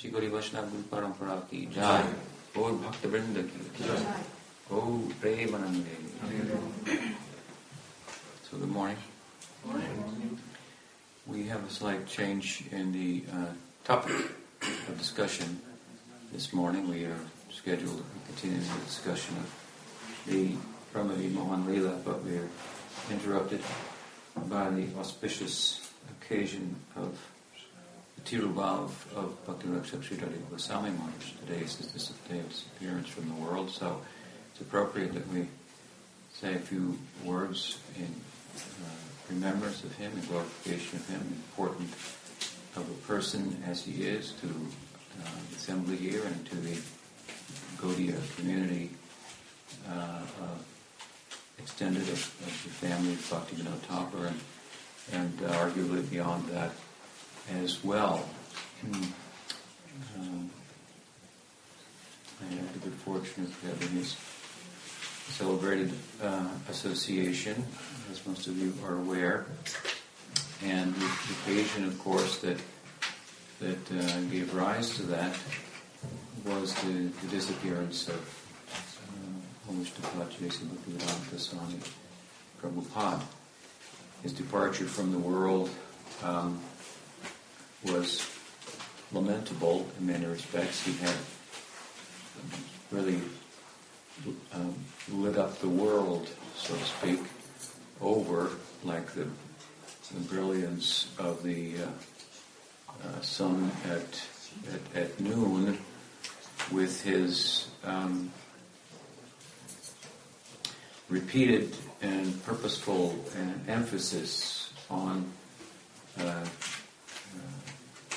श्री गौरी वैष्णव गुरु परंपरा की जय और भक्त वृंद की ओ So good morning. We have a slight change in the uh, topic of discussion this morning. We are scheduled to continue the discussion of the Brahma Vimohan Leela, but we are interrupted by the auspicious occasion of Tirubhav of Bhaktivinoda Sridhar Goswami Maharaj. Today is his day of disappearance from the world, so it's appropriate that we say a few words in uh, remembrance of him, in glorification of him, important of a person as he is to uh, the assembly here and to the Gaudiya community uh extended of, of, the family of Bhaktivinoda Thakur and, and arguably beyond that as well. Um, I had the good fortune of having this celebrated uh, association, as most of you are aware, and the occasion, of course, that that uh, gave rise to that was the, the disappearance of uh, Om Vishnupad Bhaktivedanta Swami Prabhupada. His departure from the world um, was lamentable in many respects. He had really um, lit up the world, so to speak, over like the, the brilliance of the uh, uh, sun at, at, at, noon with his um, repeated and purposeful uh, emphasis on uh,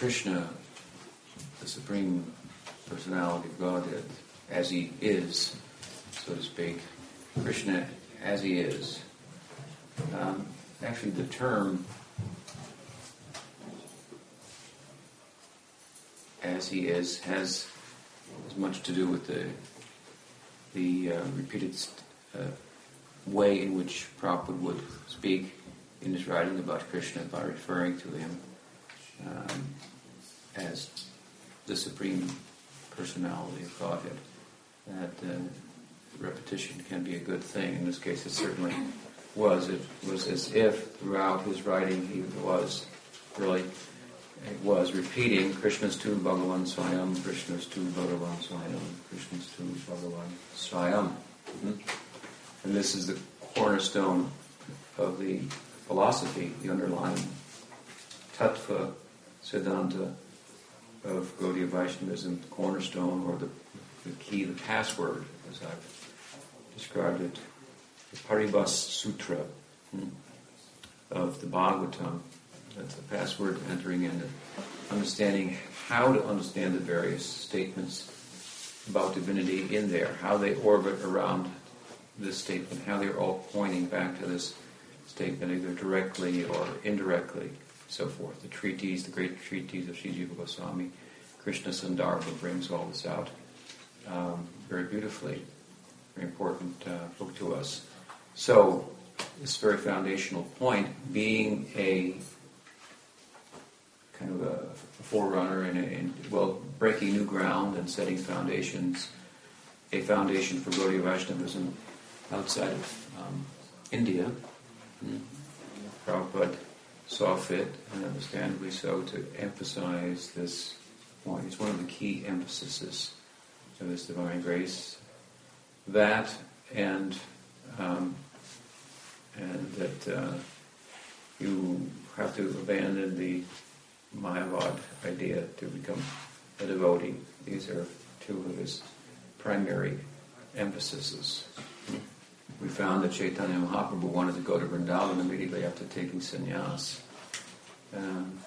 Krishna, the Supreme Personality of Godhead, as he is, so to speak, Krishna as he is. Um, actually, the term as he is has as much to do with the the uh, repeated uh, way in which Prabhupada would speak in his writing about Krishna by referring to him um, as the supreme personality of Godhead. That uh, repetition can be a good thing. In this case, it certainly was. It was as if throughout his writing he was really it was repeating Krishna's tu Bhagavan Swayam, Krishna's tu Bhagavan Swayam, Krishna's tu Bhagavan Swayam. Mm-hmm. And this is the cornerstone of the philosophy, the underlying tattva Siddhanta of Gaudiya Vaishnavism, the cornerstone or the, the key, the password, as I've described it, the Paribhas Sutra hmm, of the Bhagavatam. That's the password entering in understanding how to understand the various statements about divinity in there, how they orbit around this statement, how they're all pointing back to this statement either directly or indirectly so forth. The treatise, the great treatise of Sri Jiva Goswami, Krishna Sandarbha brings all this out um, very beautifully. Very important uh, book to us. So, this very foundational point, being a kind of a forerunner and, and well, breaking new ground and setting foundations, a foundation for Gaudiya Vaishnavism outside of um, India. Mm-hmm. Prabhupada saw fit, and understandably so, to emphasize this point. It's one of the key emphases of this divine grace. That and um, and that uh, you have to abandon the Mayavad idea to become a devotee. These are two of his primary emphases. We found that Chaitanya Mahaprabhu wanted to go to Vrindavan immediately after taking sannyas. Um,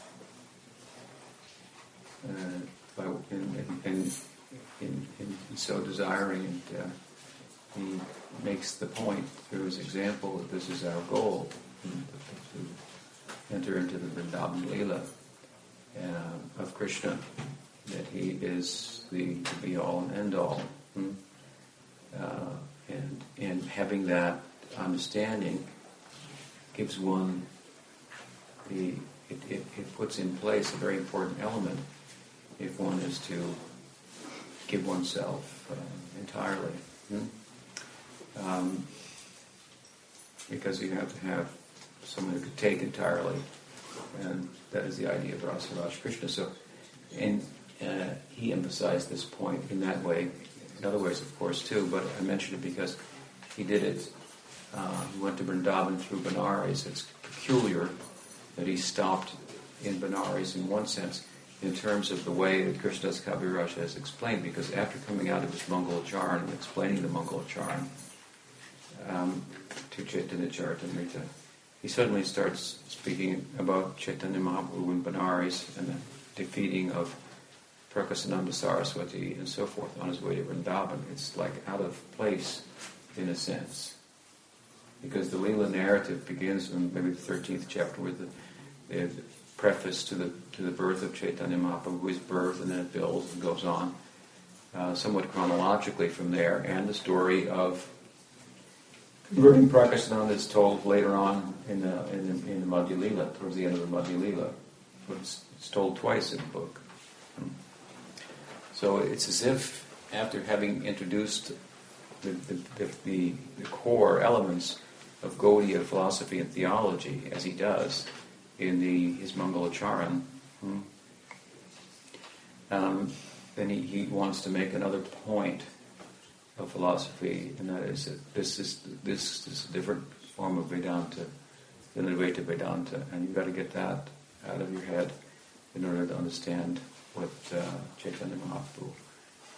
uh, by, in, in, so desiring, and uh, he makes the point through his example that this is our goal to enter into the Vrindavan Leela uh, of Krishna, that he is the, the be all and end all. Hmm? And, and having that understanding gives one the it, it, it puts in place a very important element if one is to give oneself uh, entirely. Hmm? Um, because you have to have someone who could take entirely, and that is the idea of Rasa Raj Krishna. So, and uh, he emphasized this point in that way, in other ways, of course, too. But I mentioned it because he did it. Uh, he went to Vrindavan through Benares. It's peculiar that he stopped in Benares in one sense, in terms of the way that Krishnadas Kaviraj has explained, because after coming out of his Mangalacharan and explaining the Mangalacharan um, to Chaitanya Charitamrita, he suddenly starts speaking about Chaitanya Mahaprabhu in Benares and the defeating of Prakasananda Saraswati and so forth on his way to Vrindavan. It's like out of place in a sense. Because the Leela narrative begins in maybe the 13th chapter with the, the preface to the to the birth of Chaitanya Mahaprabhu, his birth, and then it builds and goes on uh, somewhat chronologically from there, and the story of converting Prakasananda is told later on in the in the, in the Madhya Lila, towards the end of the Madhya Lila. It's, it's told twice in the book. So it's as if after having introduced the, the, the, the core elements of Gaudiya philosophy and theology, as he does in the, his Mangalacharan, hmm, um, then he, he wants to make another point of philosophy, and that is that this is this is a different form of Vedanta than the Advaita Vedanta, and you've got to get that out of your head in order to understand what uh, Chaitanya Mahaprabhu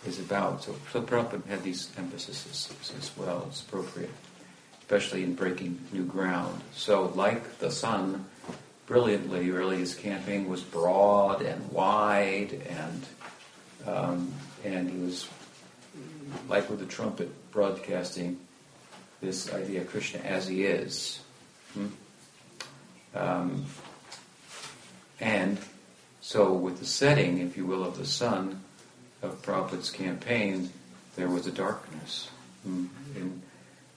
is about. So, so Prabhupada had these emphases as well. It's appropriate, especially in breaking new ground. So, like the sun, brilliantly, really, his campaign was broad and wide, and um, and he was like with the trumpet, broadcasting this idea of Krishna as he is. Hmm? Um, and so, with the setting, if you will, of the sun of Prabhupada's campaign, there was a darkness. And hmm?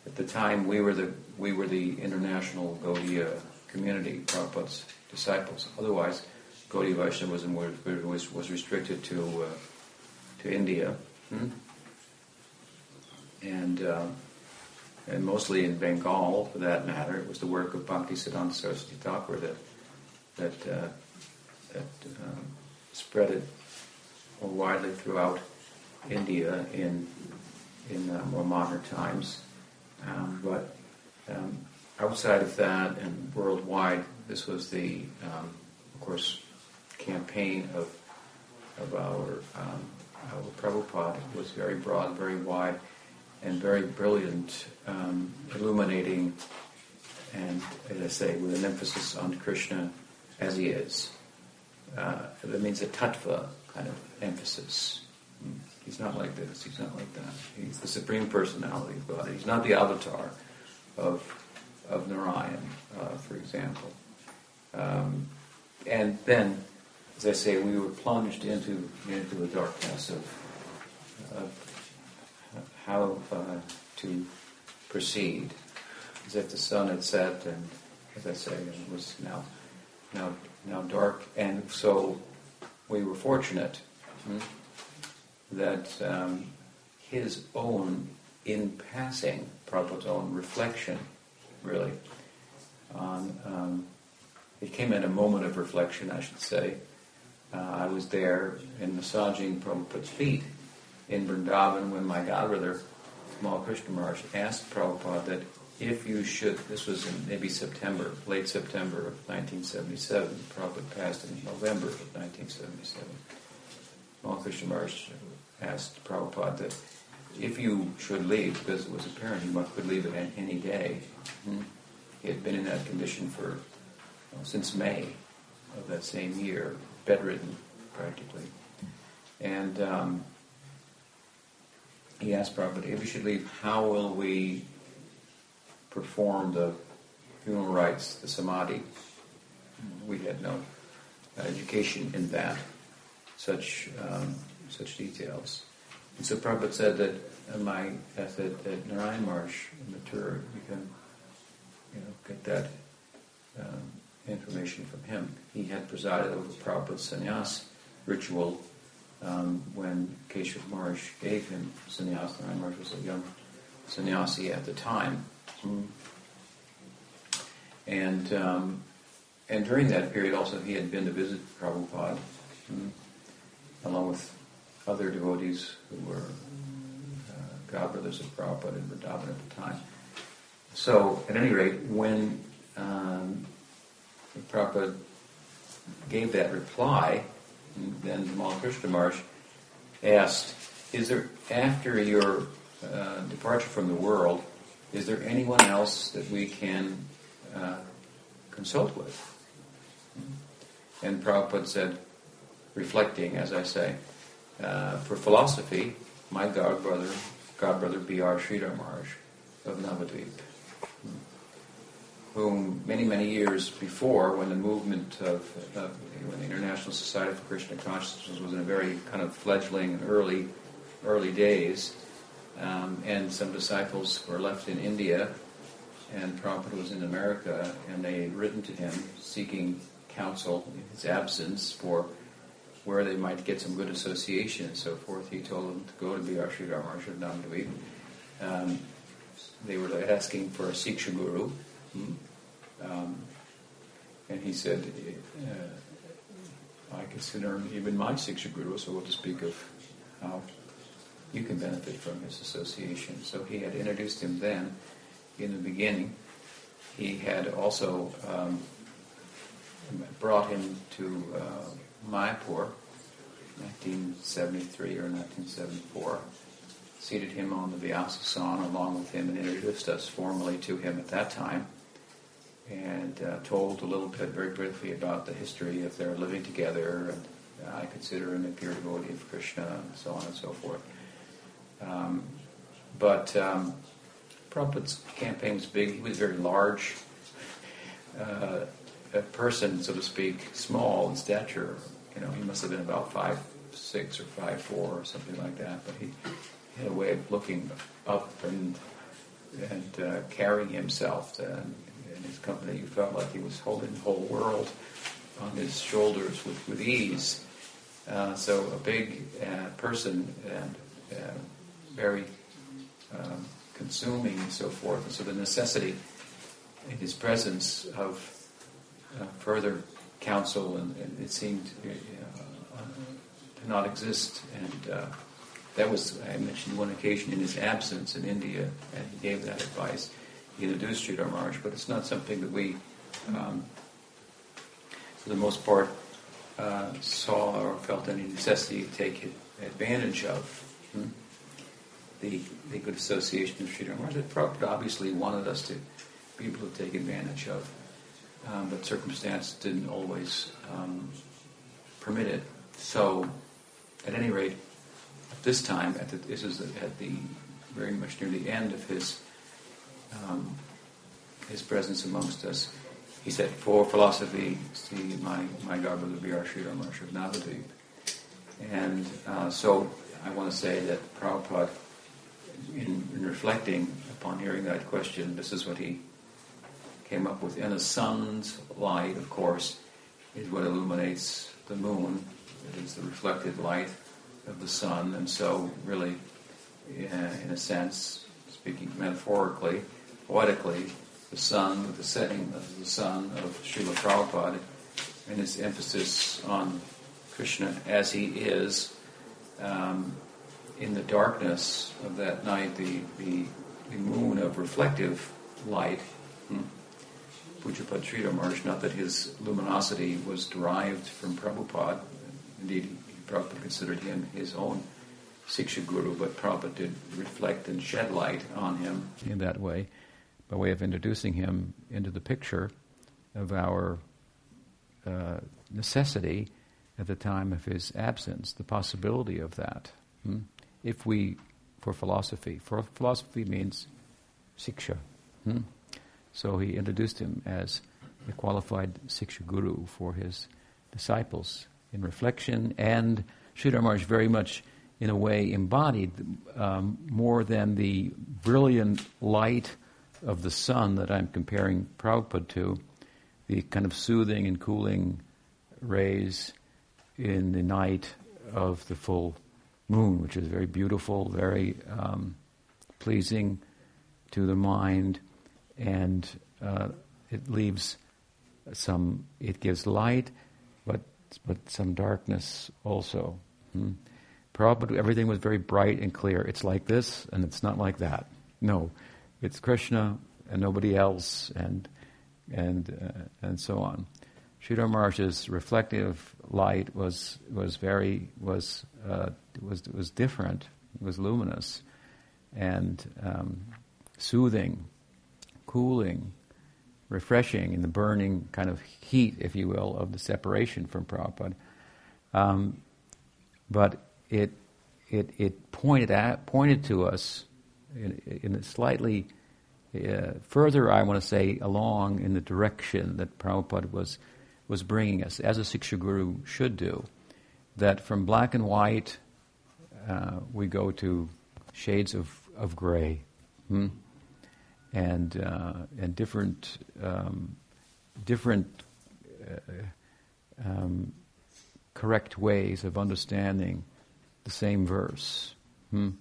at the time, we were the we were the international Gaudiya community, Prabhupada's disciples. Otherwise, Gaudiya Vaishnavism was, was, was restricted to uh, to India, hmm? and uh, and mostly in Bengal, for that matter. It was the work of Bhakti Siddhanta Saraswati Thakur that that uh, that um, spread it more widely throughout India in in uh, more modern times. Um, but um, outside of that and worldwide, this was the, um, of course, campaign of of our um, our Prabhupada. Was very broad, very wide, and very brilliant, um, illuminating, and as I say, with an emphasis on Krishna as he is. Uh, that means a tattva kind of emphasis. Hmm. He's not like this. He's not like that. He's the supreme personality of God. He's not the avatar of of Narayan, uh, for example. Um, and then, as I say, we were plunged into into the darkness of, of how uh, to proceed, as if the sun had set, and as I say, it was now now now dark, and so we were fortunate hmm, that um, his own, in passing, Prabhupada's own reflection, really, on um, it came in a moment of reflection, I should say. Uh, I was there in massaging Prabhupada's feet in Vrindavan when my godbrother, Tamal Krishna Maharaj, asked Prabhupada that if you should, this was in maybe September, late September of 1977, Prabhupada passed in November of 1977. Krishna Maharaj asked Prabhupada that if you should leave, because it was apparent he could leave at any day, hmm, he had been in that condition for well, since May of that same year, bedridden practically. And um, he asked Prabhupada, if we should leave, how will we perform the funeral rites, the samadhi. We had no education in that, such um, such details. And so Prabhupada said that uh, my that, that Narayan Maharaj in Mathura, you can you know get that um, information from him. He had presided over Prabhupada's sannyas ritual um, when Keshav Maharaj gave him sannyas. Narayan Maharaj was a young sannyasi at the time. Mm. And um, and during that period also he had been to visit Prabhupada, mm, along with other devotees who were uh, godbrothers of Prabhupada in Vrindavan at the time. So, at any rate, when um, Prabhupada gave that reply, then Krishna asked, is there, after your uh, departure from the world, is there anyone else that we can uh, consult with? And Prabhupada said, reflecting, as I say, uh, for philosophy, my godbrother, godbrother B.R. Sridhar Maharaj of Navadvip whom many, many years before, when the movement of, when the International Society for Krishna Consciousness was in a very kind of fledgling and early, early days, um, and some disciples were left in India, and Prabhupada was in America, and they had written to him seeking counsel in his absence for where they might get some good association and so forth. He told them to go to of Navadweep. Um, they were asking for a Siksha Guru, Hmm? Um, and he said, uh, I consider even my Siksha Guru, so to speak of how you can benefit from his association. So he had introduced him then in the beginning. He had also um, brought him to uh, Mayapur, 1973 or 1974, seated him on the Vyasasana along with him and introduced us formally to him at that time and uh, told a little bit, very briefly, about the history of their living together. And uh, I consider him a pure devotee of Krishna, and so on and so forth. Um, but um, Prabhupada's campaign was big. He was very large, uh, a person, so to speak, small in stature. You know, he must have been about five six or five four or something like that. But he had a way of looking up and and uh, carrying himself. To, in his company, you felt like he was holding the whole world on his shoulders with, with ease. Uh, so a big uh, person and uh, very um, consuming and so forth. And so the necessity in his presence of uh, further counsel, and, and it seemed uh, to not exist. And uh, that was, I mentioned one occasion in his absence in India, and he gave that advice He introduced Sridhar Maharaj, but it's not something that we, um, for the most part, uh, saw or felt any necessity to take advantage of. Hmm? The, the good association of Sridhar Maharaj that Prabhupada obviously wanted us to be able to take advantage of, um, but circumstance didn't always um, permit it. So, at any rate, at this time, at the, this is at the very much near the end of his um, his presence amongst us. He said, for philosophy, see my, my B.R. Sridhar Maharaj of Navadvip. And uh, so I want to say that Prabhupada, in, in, reflecting upon hearing that question, this is what he came up with. And the sun's light, of course, is what illuminates the moon. It is the reflected light of the sun. And so, really, in a sense, speaking metaphorically, poetically the sun, with the setting of the sun of Srila Prabhupada and his emphasis on Krishna as he is um, in the darkness of that night, the, the, the moon of reflective light. Hmm. Pujyapad Maharaj, not that his luminosity was derived from Prabhupada, indeed, Prabhupada considered him his own Siksha Guru, but Prabhupada did reflect and shed light on him in that way by way of introducing him into the picture of our uh, necessity at the time of his absence, the possibility of that. Hmm? If we, for philosophy, for philosophy means siksha. Hmm? So he introduced him as a qualified siksha guru for his disciples in reflection, and Sridhar Maharaj very much, in a way, embodied um, more than the brilliant light of the sun that I'm comparing Prabhupada to, the kind of soothing and cooling rays in the night of the full moon, which is very beautiful, very um, pleasing to the mind, and uh, it leaves some. It gives light, but but some darkness also. Hmm? Prabhupada, everything was very bright and clear. It's like this, and it's not like that. No, it's Krishna and nobody else, and and uh, and so on. Sridhar Maharaj's reflective light was was very was uh, was was different. It was luminous and um, soothing, cooling, refreshing in the burning kind of heat, if you will, of the separation from Prabhupada. Um, but it it it pointed at pointed to us in, in a slightly uh, further, I want to say, along in the direction that Prabhupada was was bringing us, as a Siksha Guru should do. That from black and white, uh, we go to shades of, of gray. Hmm? And, uh, and different, um, different uh, um, correct ways of understanding the same verse. Hmm?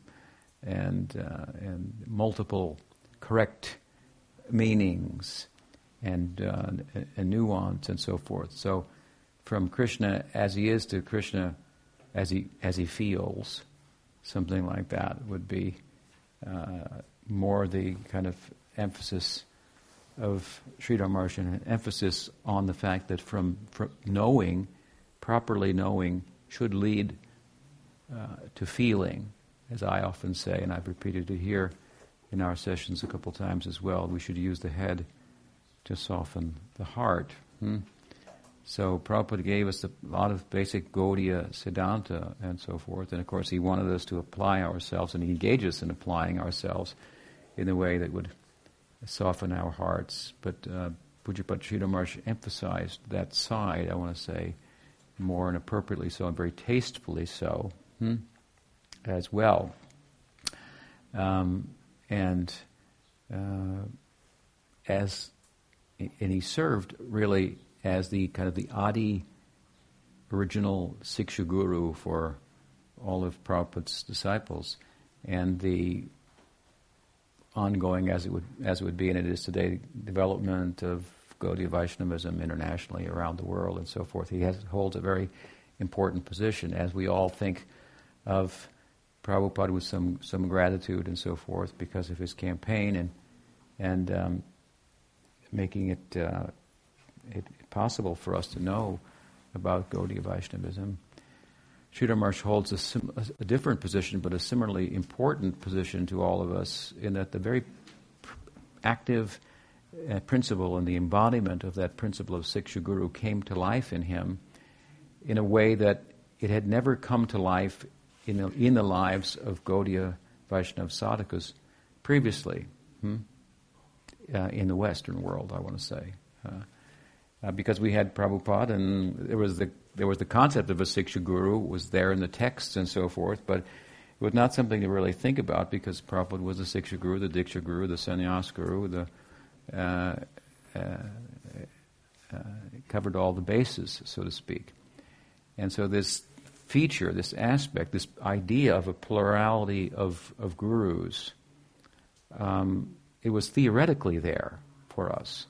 And, uh, and multiple correct meanings and, uh, nuance and so forth. So, from Krishna as he is to Krishna as he as he feels, something like that would be uh, more the kind of emphasis of Sridhar Maharaj, an emphasis on the fact that from, from knowing, properly knowing, should lead uh, to feeling, as I often say, and I've repeated it here in our sessions a couple times as well. We should use the head to soften the heart. Hmm? So Prabhupada gave us a lot of basic Gaudiya Siddhanta and so forth, and of course he wanted us to apply ourselves, and he engaged us in applying ourselves in a way that would soften our hearts. But uh, Pujyapat Sridhar emphasized that side, I want to say, more and appropriately so, and very tastefully so, hmm? as well. Um, and uh, as and he served really as the kind of the Adi original Siksha Guru for all of Prabhupada's disciples, and the ongoing, as it would as it would be, and it is today, development of Gaudiya Vaishnavism internationally around the world and so forth. He has, holds a very important position, as we all think of Prabhupada with some some gratitude and so forth because of his campaign and and um, making it, uh, it possible for us to know about Gaudiya Vaishnavism. Sridhar Maharaj holds a, sim- a, different position, but a similarly important position to all of us, in that the very pr- active uh, principle and the embodiment of that principle of Siksha Guru came to life in him in a way that it had never come to life in the, in the lives of Gaudiya Vaishnava sadhakas previously. Hmm? Uh, in the Western world, I want to say. Uh, uh, because we had Prabhupada, and there was the there was the concept of a Siksha Guru was there in the texts and so forth, but it was not something to really think about because Prabhupada was the Siksha Guru, the Diksha Guru, the Sannyas Guru, the uh, uh, uh, covered all the bases, so to speak. And so this feature, this aspect, this idea of a plurality of, of gurus um, it was theoretically there for us,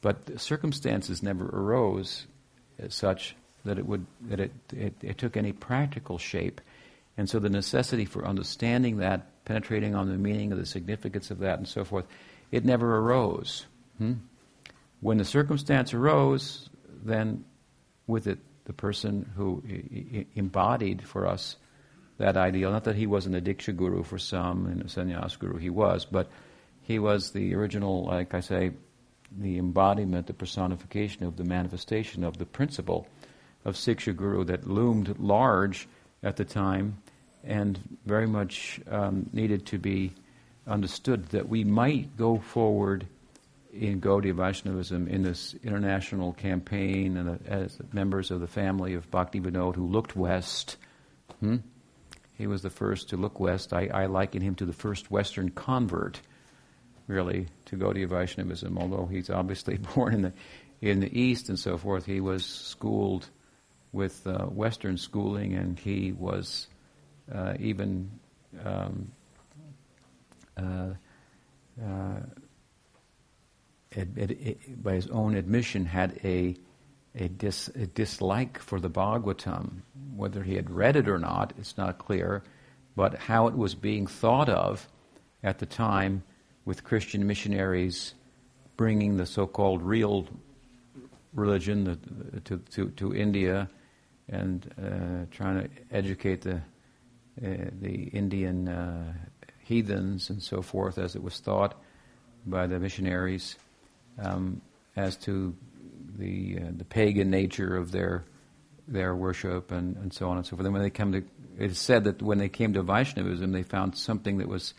but the circumstances never arose as such that it would that it, it, it took any practical shape, and so the necessity for understanding that, penetrating on the meaning of the significance of that, and so forth, it never arose. Hmm? When the circumstance arose, then with it the person who embodied for us that ideal. Not that he wasn't a Diksha guru for some and a sannyas guru, he was, but he was the original, like I say, the embodiment, the personification of the manifestation of the principle of Siksha Guru that loomed large at the time and very much um, needed to be understood that we might go forward in Gaudiya Vaishnavism in this international campaign and uh, as members of the family of Bhakti Vinod who looked west. Hmm? He was the first to look west. I, I liken him to the first Western convert really to Gaudiya Vaishnavism. Although he's obviously born in the in the East and so forth, he was schooled with uh, Western schooling, and he was uh, even um, uh, it, it, it, by his own admission, had a a, dis, a, dislike for the Bhagavatam. Whether he had read it or not, it's not clear, but how it was being thought of at the time with Christian missionaries bringing the so-called real religion to, to, to India and uh, trying to educate the, uh, the Indian uh, heathens and so forth as it was thought by the missionaries um, as to the uh, the pagan nature of their their worship and, and so on and so forth. And when they come to, it is said that when they came to Vaishnavism, they found something that was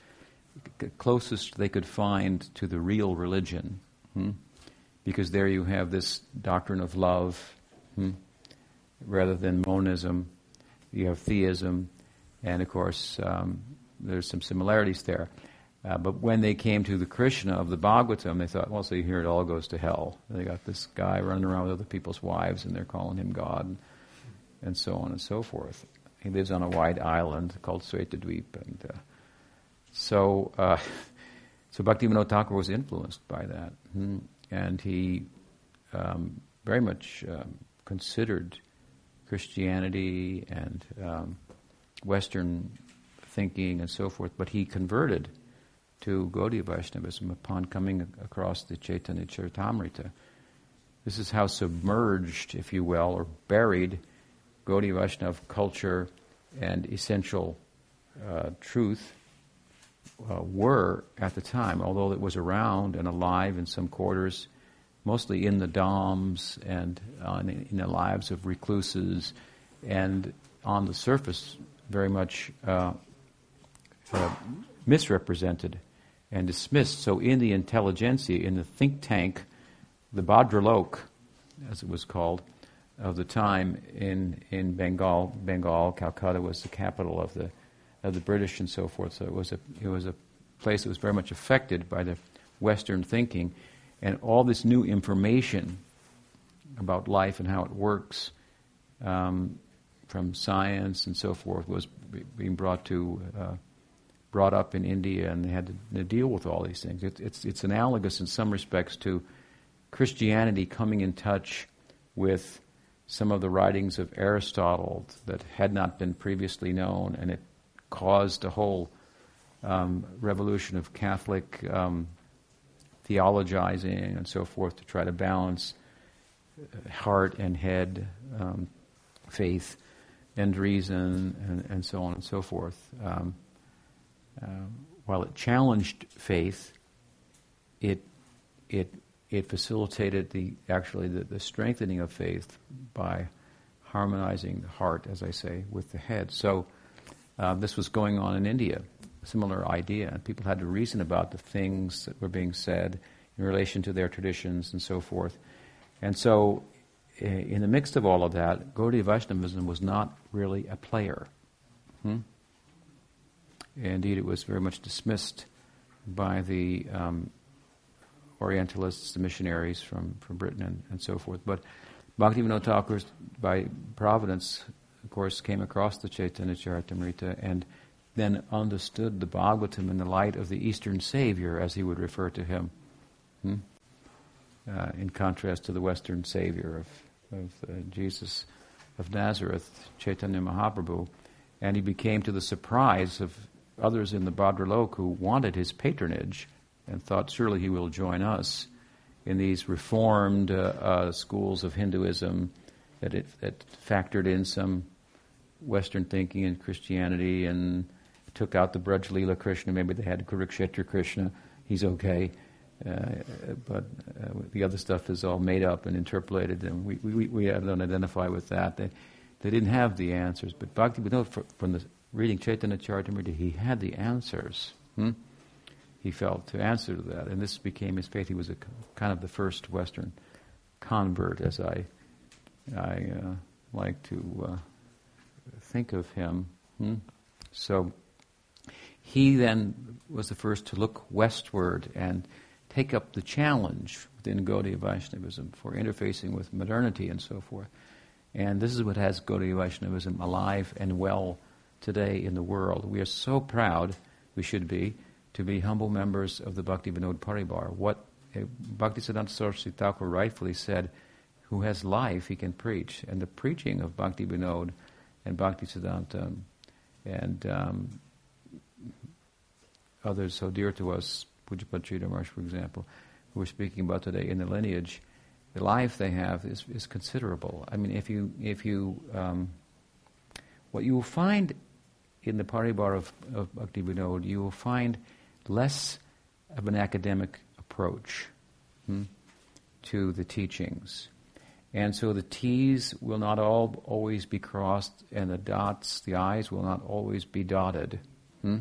closest they could find to the real religion. Hmm? Because there you have this doctrine of love, hmm? rather than monism. You have theism, and of course, um, there's some similarities there. Uh, but when they came to the Krishna of the Bhagavatam, they thought, well, see, here it all goes to hell. They got this guy running around with other people's wives, and they're calling him God, and, and so on and so forth. He lives on a white island called Svetadweep, and uh, so uh, so Bhaktivinoda Thakur was influenced by that, hmm. and he um, very much um, considered Christianity and um, Western thinking and so forth, but he converted to Gaudiya Vaishnavism upon coming across the Chaitanya Charitamrita. This is how submerged, if you will, or buried Gaudiya Vaishnava culture and essential uh, truth uh, were at the time, although it was around and alive in some quarters, mostly in the doms and uh, in, the lives of recluses, and on the surface, very much uh, uh, misrepresented and dismissed. So, in the intelligentsia, in the think tank, the Bhadralok, as it was called, of the time in, in Bengal, Bengal, Calcutta was the capital of the, of the British and so forth. So, it was, a, it was a place that was very much affected by the Western thinking. And all this new information about life and how it works um, from science and so forth was being brought to uh, brought up in India, and they had to, to deal with all these things. It, it's it's analogous in some respects to Christianity coming in touch with some of the writings of Aristotle that had not been previously known, and it caused a whole um, revolution of Catholic um, theologizing and so forth to try to balance uh, heart and head, um, faith and reason, and, and, so on and so forth. Um, uh, while it challenged faith, it it it facilitated the actually the, the strengthening of faith by harmonizing the heart, as I say, with the head. So uh, this was going on in India, similar idea, people had to reason about the things that were being said in relation to their traditions and so forth. And so, in the midst of all of that, Gaudiya Vaishnavism was not really a player. Hmm? Indeed, it was very much dismissed by the um, Orientalists, the missionaries from, from Britain and, and so forth. But Bhaktivinoda Thakur, by providence, of course, came across the Chaitanya Charitamrita and then understood the Bhagavatam in the light of the Eastern Savior, as he would refer to him, hmm? uh, in contrast to the Western Savior of, of uh, Jesus of Nazareth, Chaitanya Mahaprabhu. And he became, to the surprise of others in the Bhadralok who wanted his patronage and thought surely he will join us in these reformed uh, uh, schools of Hinduism that, it, that factored in some Western thinking and Christianity and took out the Braj Leela Krishna. Maybe they had Kurukshetra Krishna. He's okay. Uh, but uh, the other stuff is all made up and interpolated, and we, we, we don't identify with that. They, they didn't have the answers. But Bhakti, we know from the reading Chaitanya Charitamrita, he had the answers. Hmm? He felt to answer to that, and this became his faith. He was a kind of the first Western convert, as I I uh, like to uh, think of him. Hmm? So he then was the first to look westward and take up the challenge within Gaudiya Vaishnavism for interfacing with modernity and so forth. And this is what has Gaudiya Vaishnavism alive and well today in the world. We are so proud, we should be, to be humble members of the Bhakti Vinod Paribar. What uh, Bhaktisiddhanta Saraswati Thakur rightfully said, who has life, he can preach. And the preaching of Bhakti Vinod and Bhakti Bhaktisiddhanta and um, others so dear to us, Pujyapad Sridhar Maharaj, for example, who we're speaking about today in the lineage, the life they have is, is considerable. I mean, if you, if you, um, what you will find in the paribar of, of Bhakti Vinod, you will find less of an academic approach hmm, to the teachings. And so the T's will not all always be crossed, and the dots, the I's will not always be dotted. Hmm?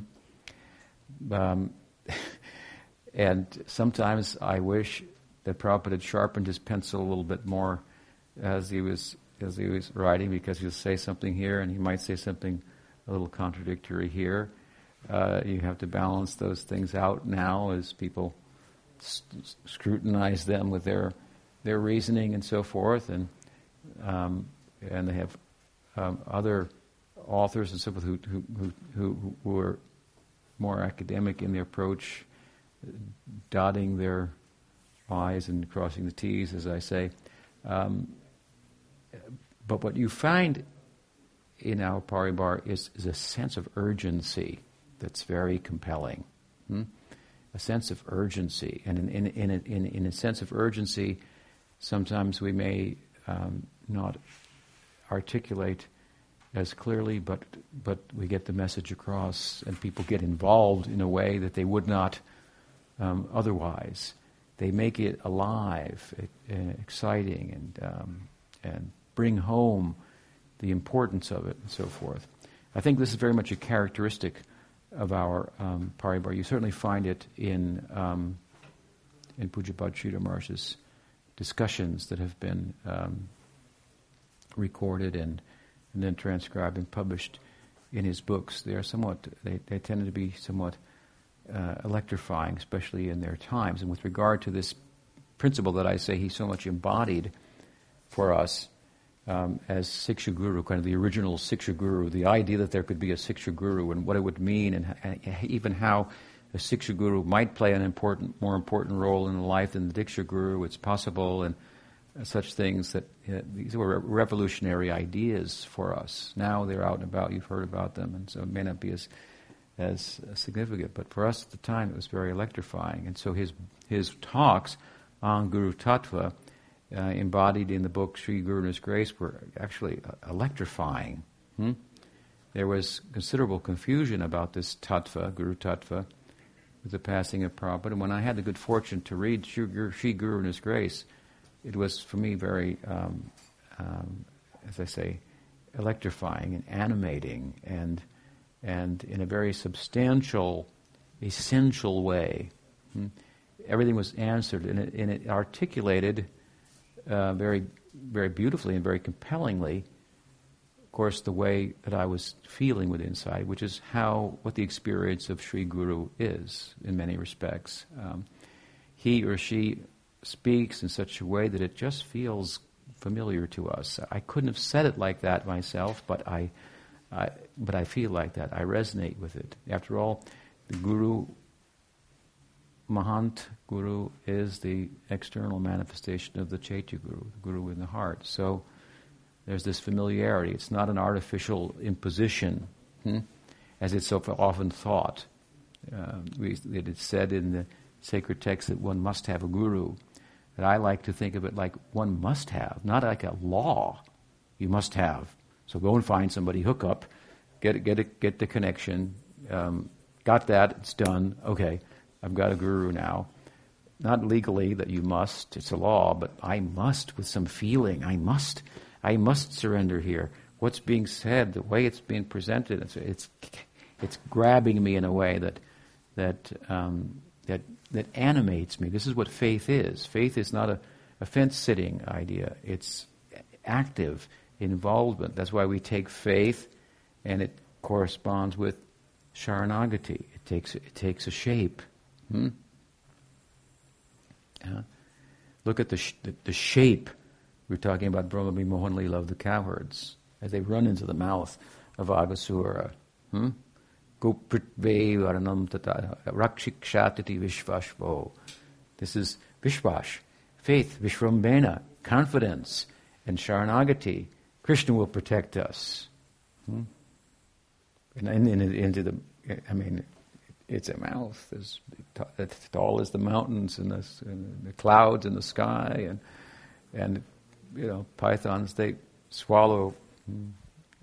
Um, and sometimes I wish that Prabhupada had sharpened his pencil a little bit more as he was as he was writing, because he'll say something here, and he might say something a little contradictory here. Uh, you have to balance those things out now as people scrutinize them with their their reasoning and so forth, and um, and they have um, other authors and so forth who who, who, who, are more academic in their approach, dotting their I's and crossing the T's, as I say. Um, but what you find in our paribar is, is a sense of urgency that's very compelling. Hmm? A sense of urgency. And in, in, in, a, in, in a sense of urgency, sometimes we may um, not articulate as clearly, but, but we get the message across and people get involved in a way that they would not um, otherwise. They make it alive, uh, exciting, and, um, and bring home the importance of it and so forth. I think this is very much a characteristic of our um, Paribar. You certainly find it in, um, in Pujyapad Sridhar Maharaj's discussions that have been um, recorded and, and then transcribed and published in his books. They are somewhat, they, they tend to be somewhat uh, electrifying, especially in their times. And with regard to this principle that I say he so much embodied for us um, as Siksha Guru, kind of the original Siksha Guru, the idea that there could be a Siksha Guru and what it would mean, and, and even how a Siksha Guru might play an important, more important role in life than the Diksha Guru. It's possible, and such things that uh, these were revolutionary ideas for us. Now they're out and about. You've heard about them, and so it may not be as as significant. But for us at the time, it was very electrifying. And so his his talks on Guru Tattva, uh, embodied in the book Sri Guru and Grace, were actually uh, electrifying. Hmm? There was considerable confusion about this Tattva, Guru Tattva, with the passing of Prabhupada. And when I had the good fortune to read Sri Guru, and His Grace, it was for me very, um, um, as I say, electrifying and animating and and in a very substantial, essential way. Hmm? Everything was answered, and it, and it articulated uh, very, very beautifully and very compellingly, course, the way that I was feeling with inside, which is how what the experience of Sri Guru is in many respects. Um, he or she speaks in such a way that it just feels familiar to us. I couldn't have said it like that myself, but I I, but I feel like that. I resonate with it. After all, the Guru, Mahant Guru, is the external manifestation of the Chaitya Guru, the Guru in the heart. So there's this familiarity. It's not an artificial imposition, hmm, as it's so often thought. Uh, it is said in the sacred text that one must have a guru. That I like to think of it like one must have, not like a law you must have. So go and find somebody, hook up, get get it, get the connection. Um, got that? It's done. Okay, I've got a guru now. Not legally that you must; it's a law, but I must with some feeling. I must. I must surrender here. What's being said, the way it's being presented, it's it's, it's grabbing me in a way that that um, that that animates me. This is what faith is. Faith is not a, a fence sitting idea. It's active involvement. That's why we take faith, and it corresponds with sharanagati. It takes it takes a shape. Hmm? Yeah. Look at the, sh- the, the shape. We're talking about Brahma Mohan Lila of the cowherds as they run into the mouth of Aghasura. Hmm? Rakshikshatiti vishvashvo. This is vishvash, faith, vishvambena, confidence, and sharanagati. Krishna will protect us. Hmm? And in, in, into the, I mean, it's a mouth as tall as the mountains and the, and the clouds in the sky, and and you know pythons they swallow hmm,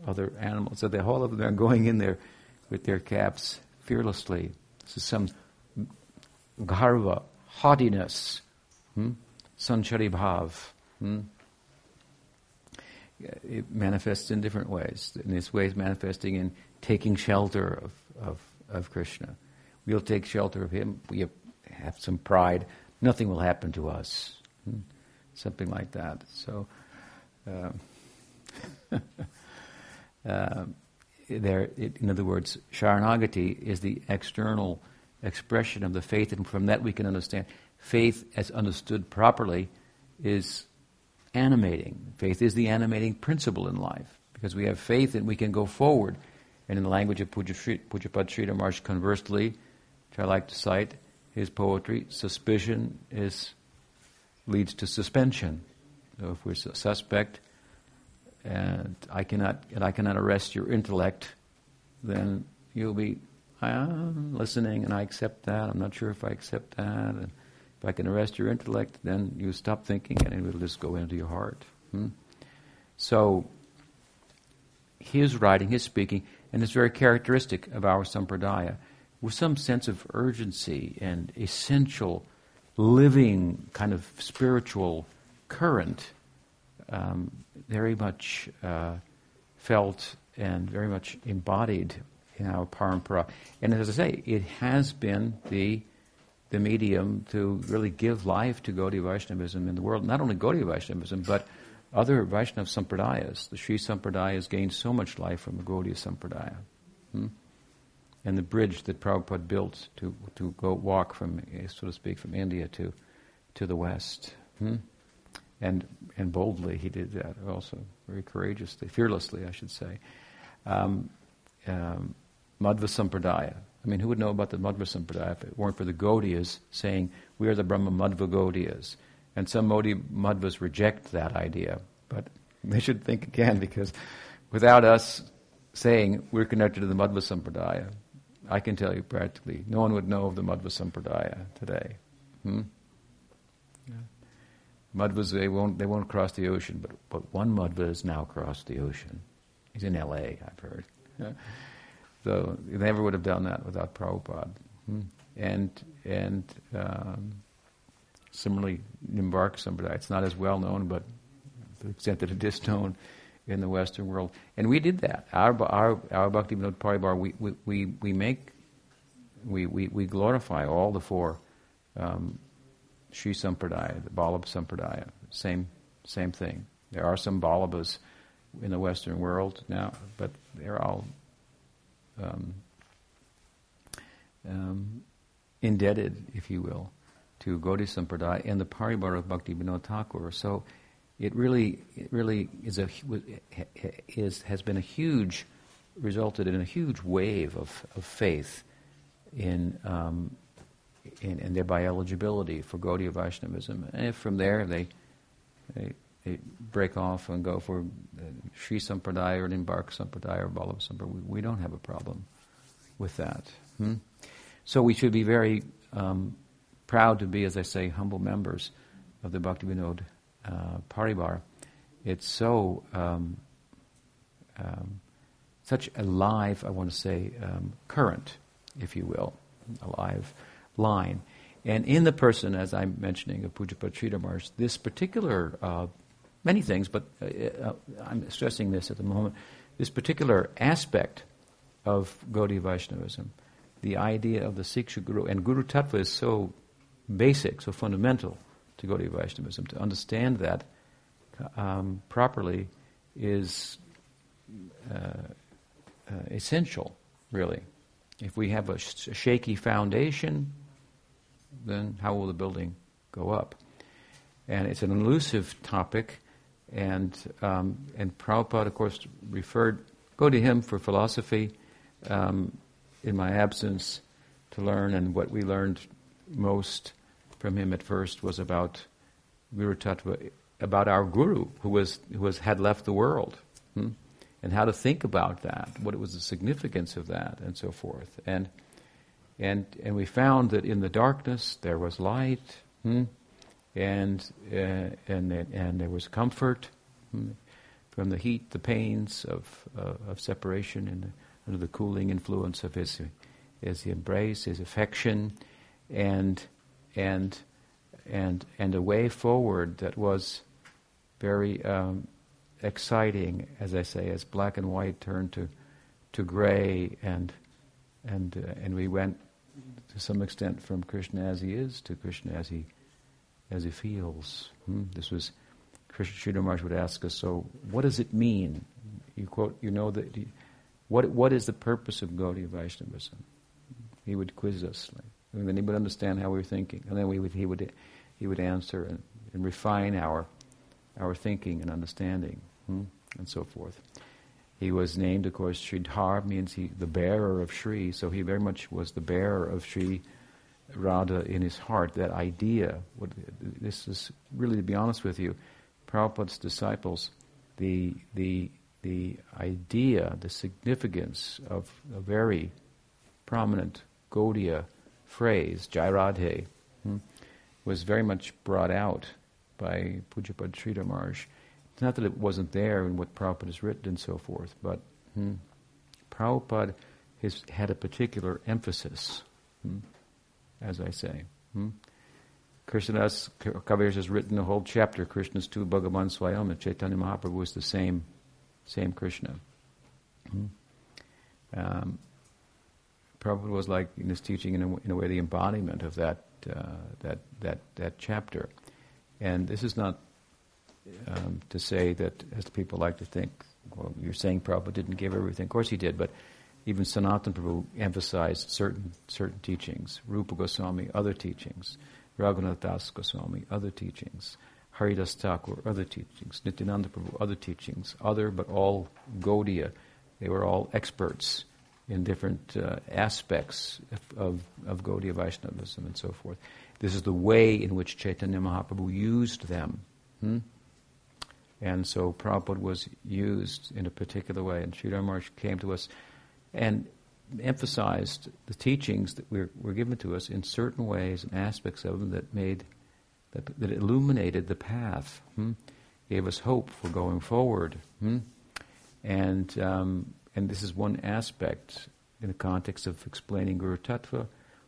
other animals. So the whole of them are going in there with their caps fearlessly. This is some garva, haughtiness, hmm? sanchari bhav. Hmm? It manifests in different ways. In this way, it's manifesting in taking shelter of, of, of Krishna. We'll take shelter of him. We have some pride. Nothing will happen to us. Hmm? Something like that. So, um, uh, there, it, in other words, Sharanagati is the external expression of the faith, and from that we can understand faith, as understood properly, is animating. Faith is the animating principle in life because we have faith and we can go forward. And in the language of Pujyapad Sridhar Maharaj, conversely, which I like to cite, his poetry, suspicion is leads to suspension. So if we're suspect, and I cannot and I cannot arrest your intellect, then you'll be I'm listening and I accept that. I'm not sure if I accept that. And if I can arrest your intellect, then you stop thinking and it will just go into your heart. Hmm? So his writing, his speaking, and it's very characteristic of our sampradaya, with some sense of urgency and essential living kind of spiritual current um, very much uh, felt and very much embodied in our parampara. And as I say, it has been the the medium to really give life to Gaudiya Vaishnavism in the world. Not only Gaudiya Vaishnavism, but other Vaishnava sampradayas. The Sri Sampradaya has gained so much life from the Gaudiya Sampradaya. Hmm? And the bridge that Prabhupada built to, to go walk from, so to speak, from India to, to the West. Hmm? and and boldly he did that also, very courageously, fearlessly, I should say. Um, um, Madhva Sampradaya. I mean, who would know about the Madhva Sampradaya if it weren't for the Gaudiyas saying, we are the Brahma Madhva Gaudiyas. And some Modi Madhvas reject that idea, but they should think again because without us saying we're connected to the Madhva Sampradaya, I can tell you practically, no one would know of the Madhva Sampradaya today. Hmm? Madhvas, they won't, they won't cross the ocean, but, but one Madhva has now crossed the ocean. He's in L.A., I've heard. Yeah. So they never would have done that without Prabhupada. Hmm. And, and um, similarly, Nimbark Sampradaya, it's not as well known, but to the extent that it is known in the Western world. And we did that. Our, our, our Bhakti Vinod Paribar, we, we, we, we make, we, we, we glorify all the four um, Sri Sampradaya, the Vallabha Sampradaya, same, same thing. There are some Vallabhas in the Western world now, but they're all um, um, indebted, if you will, to Gaudiya Sampradaya and the Paribar of Bhakti Vinod Thakur. So it really, it really is a is has been a huge, resulted in a huge wave of, of faith in um, and thereby eligibility for Gaudiya Vaishnavism. And if from there they, they, they break off and go for uh, Sri Sampradaya or Nimbark Sampradaya or Vallabha Sampradaya, we, we, don't have a problem with that. Hmm? So we should be very um, proud to be, as I say, humble members of the Bhakti Vinod uh, Paribar. It's so um, um, such a live, I want to say, um, current, if you will, a live line. And in the person, as I'm mentioning of Pujyapad Sridhar this particular, uh, many things, but uh, uh, I'm stressing this at the moment, this particular aspect of Gaudiya Vaishnavism, the idea of the Siksha Guru, and Guru Tattva is so basic, so fundamental to Gaudiya Vaishnavism. To understand that um, properly is uh, uh, essential, really. If we have a, sh- a shaky foundation, then how will the building go up? And it's an elusive topic, and um, and Prabhupada, of course, referred go to him for philosophy, um, in my absence to learn, and what we learned most from him at first was about Guru Tattva, about our Guru, who was who was had left the world, hmm? and how to think about that, what was the significance of that, and so forth. And and and we found that in the darkness there was light, hmm? and uh, and and there was comfort hmm? from the heat, the pains of uh, of separation, and under the cooling influence of his his embrace, his affection, and and and and a way forward that was very um, exciting, as I say, as black and white turned to to gray, and and uh, and we went to some extent from Krishna as he is to Krishna as he as he feels. Hmm? This was Krishna Sridhar would ask us. So, what does it mean? You quote. You know that. What what is the purpose of Gaudiya Vaishnavism? He would quiz us, like, and then he would understand how we were thinking, and then we would he would he would answer and, and refine our our thinking and understanding, hmm? and so forth. He was named, of course, Sridhar means he, the bearer of Sri, so he very much was the bearer of Sri Radha in his heart. That idea, what, this is really, to be honest with you, Prabhupada's disciples, the, the, the idea, the significance of a very prominent Gaudiya phrase, Jai Radhe, hmm, was very much brought out by Pujyapad Sridhar Maharaj not that it wasn't there in what Prabhupada has written and so forth, but hmm, Prabhupada has had a particular emphasis, hmm, as I say. Hmm. Krishnadas Kaviraj has written a whole chapter, Krishnas tu Bhagavan Swayam, Chaitanya Mahaprabhu was the same, same Krishna. Hmm. Um, Prabhupada was like in his teaching, in a, in a way, the embodiment of that, uh, that, that, that chapter. And this is not um, to say that, as people like to think, well, you're saying Prabhupada didn't give everything. Of course he did, but even Sanatana Prabhu emphasized certain certain teachings. Rupa Goswami, other teachings. Raghunath Das Goswami, other teachings. Haridas Thakur, other teachings. Nityananda Prabhu, other teachings. Other, but all Gaudiya. They were all experts in different uh, aspects of, of, Gaudiya Vaishnavism and so forth. This is the way in which Chaitanya Mahaprabhu used them. Hmm? And so Prabhupada was used in a particular way. And Sridhar Maharaj came to us and emphasized the teachings that were, were given to us in certain ways and aspects of them that made, that, that illuminated the path, hmm? gave us hope for going forward. Hmm? And, um, and this is one aspect in the context of explaining Guru Tattva,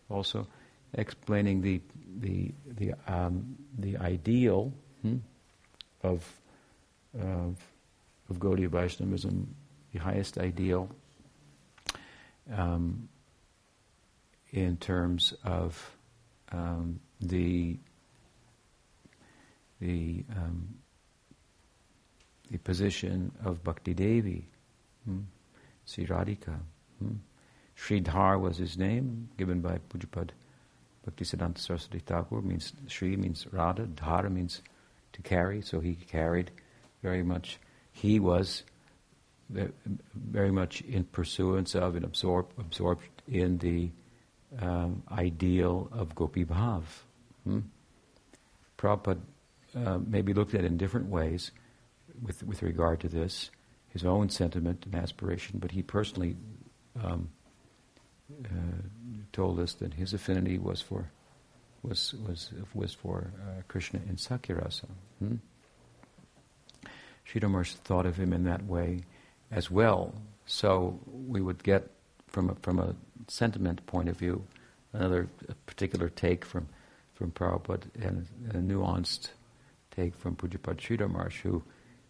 also explaining the, the, the, um, the ideal hmm, of of, of Gaudiya Vaishnavism, the highest ideal um, in terms of um, the the um, the position of Bhakti Devi, hmm? Sri Radhika. Hmm? Sridhar was his name, given by Pujyapad Bhaktisiddhanta Saraswati Thakur. Means Sri means Radha, Dhara means to carry, so he carried very much, he was very much in pursuance of and absorbed, absorbed in the um, ideal of Gopi Bhav. Hmm? Prabhupada uh, maybe looked at it in different ways with, with regard to this, his own sentiment and aspiration, but he personally um, uh, told us that his affinity was for was was was for uh, Krishna in Sakhya Hmm? Thought of him in that way as well. So we would get, from a, from a sentiment point of view, another particular take from, from Prabhupada and a nuanced take from Pujyapad Maharaj, who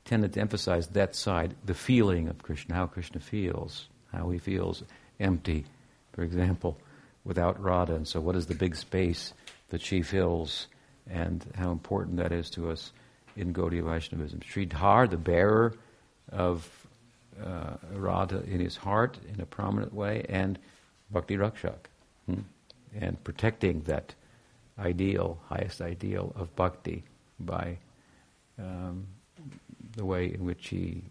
tended to emphasize that side, the feeling of Krishna, how Krishna feels, how he feels empty, for example, without Radha. And so, what is the big space that she fills, and how important that is to us in Gaudiya Vaishnavism. Sridhar, the bearer of uh, Radha in his heart in a prominent way, and Bhakti Rakshak, hmm? and protecting that ideal, highest ideal of bhakti by um, the way in which he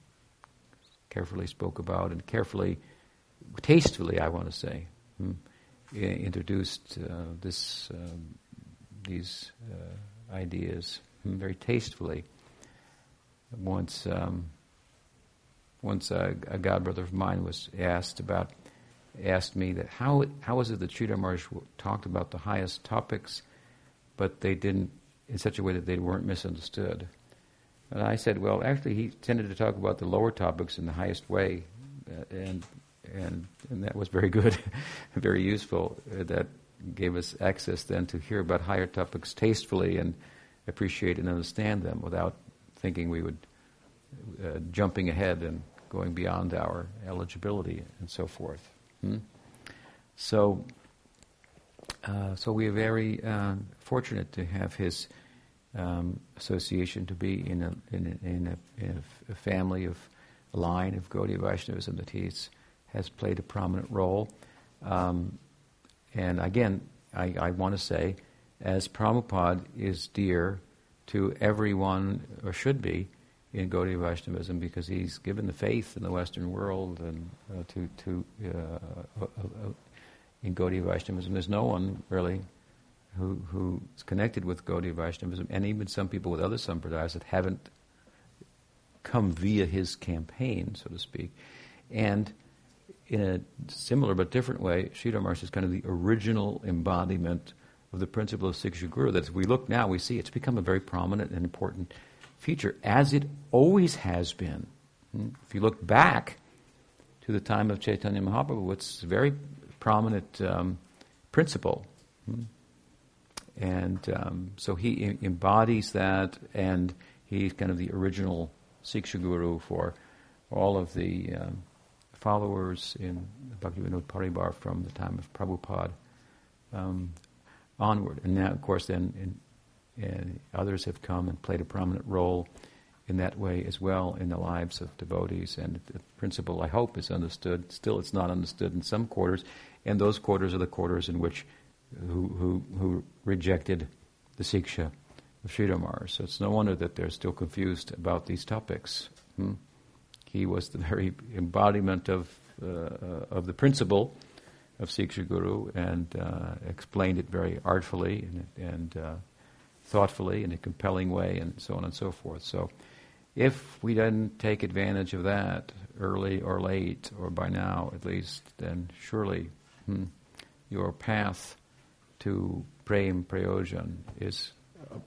carefully spoke about and carefully tastefully, I want to say, hmm, introduced uh, this um, these uh, ideas hmm, very tastefully. Once, um, once a, a god brother of mine was asked about asked me that how how is it that Sridhar talked about the highest topics, but they didn't in such a way that they weren't misunderstood. And I said, well, actually, he tended to talk about the lower topics in the highest way, uh, and and and that was very good, very useful. Uh, that gave us access then to hear about higher topics tastefully and appreciate and understand them without thinking we would uh, jumping ahead and going beyond our eligibility and so forth. Hmm? So, uh, so we are very uh, fortunate to have his um, association to be in a in a, in a, in a family of a line of Gaudiya Vaishnavism that he has played a prominent role. Um, and again, I, I want to say, as Prabhupada is dear to everyone, or should be, in Gaudiya Vaishnavism because he's given the faith in the Western world and uh, to to uh, uh, uh, in Gaudiya Vaishnavism. There's no one really who who's connected with Gaudiya Vaishnavism, and even some people with other sampradayas that haven't come via his campaign, so to speak. And in a similar but different way, Sridhar Maharaj is kind of the original embodiment of the principle of Siksha Guru. That if we look now, we see it's become a very prominent and important feature, as it always has been. Hmm? If you look back to the time of Chaitanya Mahaprabhu, it's a very prominent um, principle. And um, so he embodies that, and he's kind of the original Siksha Guru for all of the um, followers in Bhaktivinoda Paribar from the time of Prabhupada um, onward. And now, of course, then in and others have come and played a prominent role in that way as well in the lives of devotees. And the principle, I hope, is understood. Still, it's not understood in some quarters, and those quarters are the quarters in which who who, who rejected the siksha of Sridhar. So it's no wonder that they're still confused about these topics. Hmm? He was the very embodiment of uh of the principle of Siksha Guru and uh, explained it very artfully and, and uh, thoughtfully in a compelling way, and so on and so forth. So, if we didn't take advantage of that early or late, or by now at least, then surely hmm, your path to prem prayojan is uh,